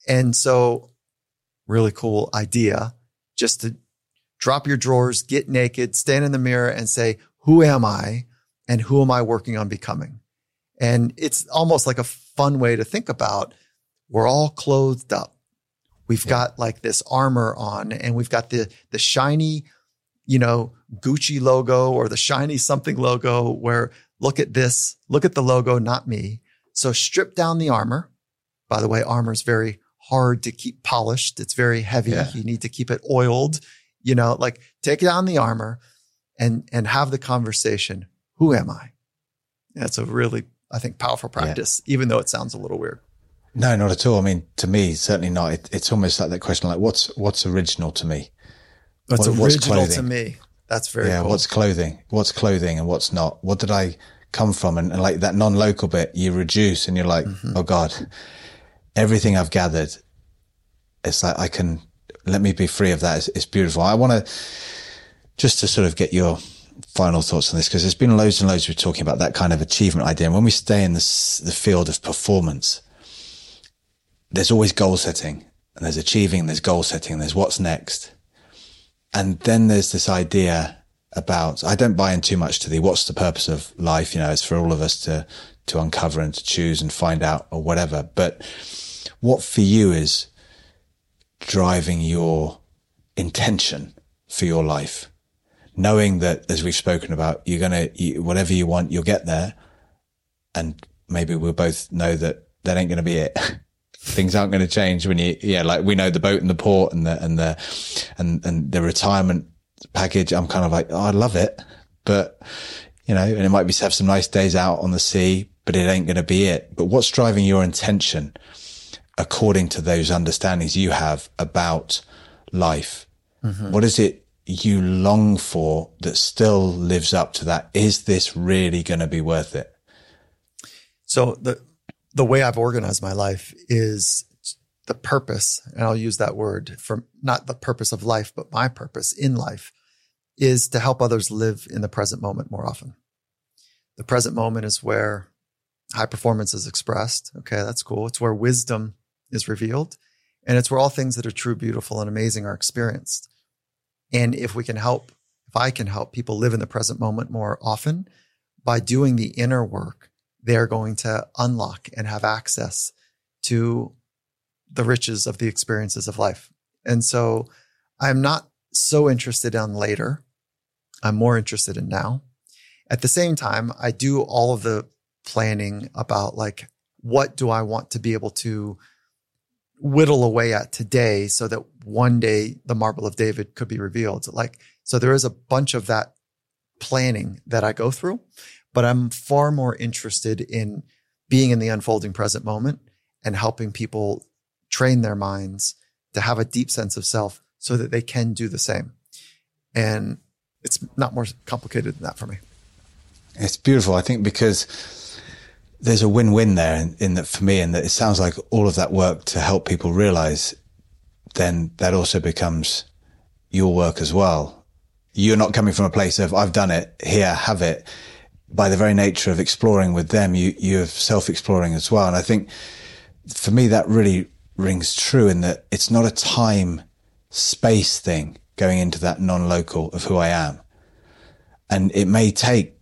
And so really cool idea just to drop your drawers, get naked, stand in the mirror and say, who am I and who am I working on becoming? And it's almost like a fun way to think about we're all clothed up. We've yeah. got like this armor on and we've got the, the shiny, you know, Gucci logo or the shiny something logo where look at this, look at the logo, not me. So strip down the armor. By the way, armor is very hard to keep polished. It's very heavy. Yeah. You need to keep it oiled, you know, like take down the armor and, and have the conversation. Who am I? That's a really, I think, powerful practice, yeah. even though it sounds a little weird. No, not at all. I mean, to me, certainly not. It, it's almost like that question, like what's what's original to me? What's what, original what's to me? That's very yeah. Cool. What's clothing? What's clothing and what's not? What did I come from? And, and like that non-local bit, you reduce and you're like, mm-hmm. oh God, everything I've gathered, it's like I can let me be free of that. It's, it's beautiful. I want to just to sort of get your final thoughts on this because there's been loads and loads we're talking about that kind of achievement idea. And when we stay in this, the field of performance, there's always goal setting and there's achieving, and there's goal setting, and there's what's next. And then there's this idea about, I don't buy in too much to the what's the purpose of life? You know, it's for all of us to, to uncover and to choose and find out or whatever. But what for you is driving your intention for your life? Knowing that, as we've spoken about, you're going to, whatever you want, you'll get there. And maybe we'll both know that that ain't going to be it. [LAUGHS] things aren't going to change when you, yeah, like we know the boat and the port and the, and the, and, and the retirement package. I'm kind of like, oh, I love it, but you know, and it might be to have some nice days out on the sea, but it ain't going to be it. But what's driving your intention according to those understandings you have about life? Mm-hmm. What is it you long for that still lives up to that? Is this really going to be worth it? So the the way I've organized my life is the purpose, and I'll use that word for not the purpose of life, but my purpose in life is to help others live in the present moment more often. The present moment is where high performance is expressed. Okay, that's cool. It's where wisdom is revealed, and it's where all things that are true, beautiful, and amazing are experienced. And if we can help, if I can help people live in the present moment more often by doing the inner work they're going to unlock and have access to the riches of the experiences of life. And so I'm not so interested in later. I'm more interested in now. At the same time, I do all of the planning about like, what do I want to be able to whittle away at today so that one day the marble of David could be revealed. Like, so there is a bunch of that planning that I go through but I'm far more interested in being in the unfolding present moment and helping people train their minds to have a deep sense of self so that they can do the same. And it's not more complicated than that for me. It's beautiful. I think because there's a win-win there in, in that for me, and that it sounds like all of that work to help people realize, then that also becomes your work as well. You're not coming from a place of I've done it here, have it by the very nature of exploring with them, you, you're self-exploring as well. And I think for me, that really rings true in that it's not a time space thing going into that non-local of who I am. And it may take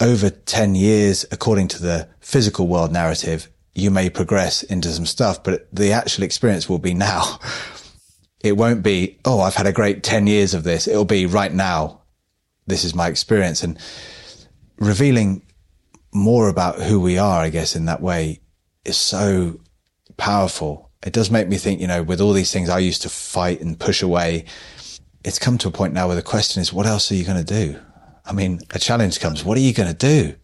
over 10 years, according to the physical world narrative, you may progress into some stuff, but the actual experience will be now. [LAUGHS] It won't be, oh, I've had a great 10 years of this. It'll be right now. This is my experience. And revealing more about who we are, I guess, in that way is so powerful. It does make me think, you know, with all these things I used to fight and push away, it's come to a point now where the question is, what else are you going to do? I mean, a challenge comes. What are you going to do?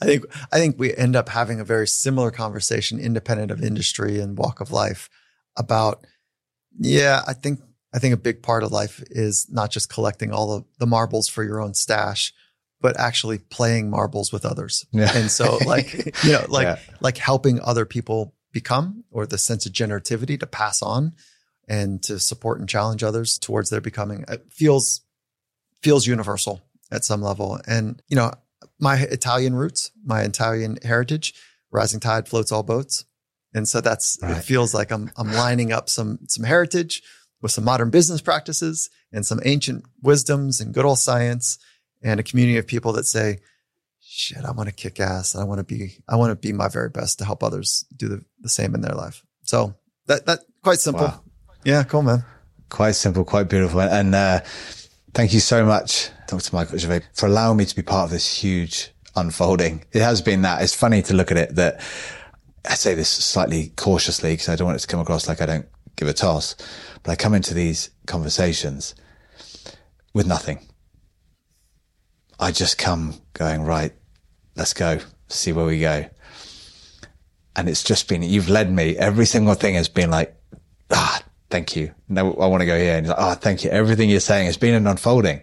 I think I think we end up having a very similar conversation, independent of industry and walk of life, about yeah. I think I think a big part of life is not just collecting all of the marbles for your own stash, but actually playing marbles with others. Yeah. And so, like [LAUGHS] you know, like yeah. like helping other people become, or the sense of generativity to pass on, and to support and challenge others towards their becoming. It feels feels universal at some level. And, you know, my Italian roots, my Italian heritage, rising tide floats all boats. And so that's, right. it feels like I'm, I'm lining up some, some heritage with some modern business practices and some ancient wisdoms and good old science and a community of people that say, shit, I want to kick ass. I want to be, I want to be my very best to help others do the, the same in their life. So that, that quite simple. Wow. Yeah. Cool, man. Quite simple, quite beautiful. And, uh, thank you so much Dr. Michael Gervais, for allowing me to be part of this huge unfolding. It has been that. It's funny to look at it that I say this slightly cautiously because I don't want it to come across like I don't give a toss, but I come into these conversations with nothing. I just come going, right, let's go, see where we go. And it's just been, you've led me. Every single thing has been like, ah, thank you. No, I want to go here. And he's like, oh, thank you. Everything you're saying has been an unfolding.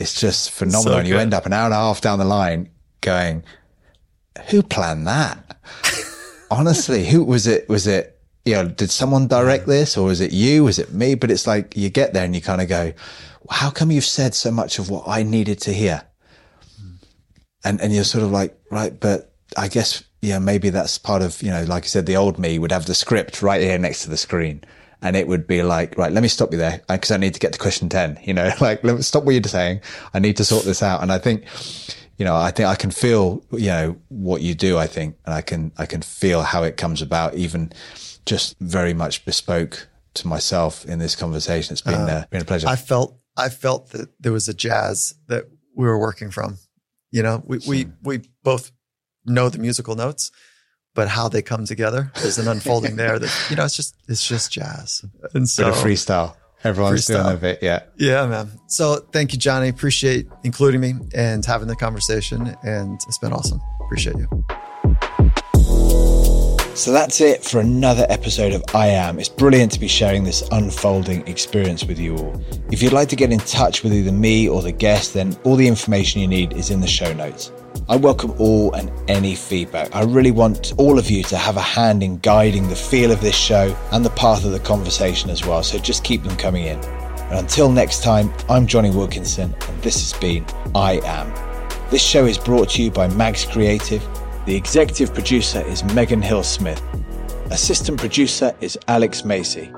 It's just phenomenal. So and you end up an hour and a half down the line going, who planned that? [LAUGHS] Honestly, who was it? Was it, you know, did someone direct this or was it you? Was it me? But it's like you get there and you kind of go, how come you've said so much of what I needed to hear? Hmm. And, and you're sort of like, right, but I guess, yeah, maybe that's part of, you know, like I said, the old me would have the script right here next to the screen and it would be like, right, let me stop you there because I need to get to question 10, you know, [LAUGHS] like let me stop what you're saying. I need to sort this out. And I think, you know, I think I can feel, you know, what you do, I think, and I can, I can feel how it comes about, even just very much bespoke to myself in this conversation. It's been, uh, uh, been a pleasure. I felt, I felt that there was a jazz that we were working from, you know, we, we, we both know the musical notes but how they come together. There's an unfolding there that, you know, it's just, it's just jazz. And so bit of freestyle. Everyone's freestyle. doing a bit. Yeah. Yeah, man. So thank you, Jonny. Appreciate including me and having the conversation. And it's been awesome. Appreciate you. So that's it for another episode of I Am. It's brilliant to be sharing this unfolding experience with you all. If you'd like to get in touch with either me or the guest, then all the information you need is in the show notes. I welcome all and any feedback. I really want all of you to have a hand in guiding the feel of this show and the path of the conversation as well. So just keep them coming in. And until next time, I'm Jonny Wilkinson, and this has been I Am. This show is brought to you by Mags Creative. The executive producer is Megan Hill Smith. Assistant producer is Alex Macy.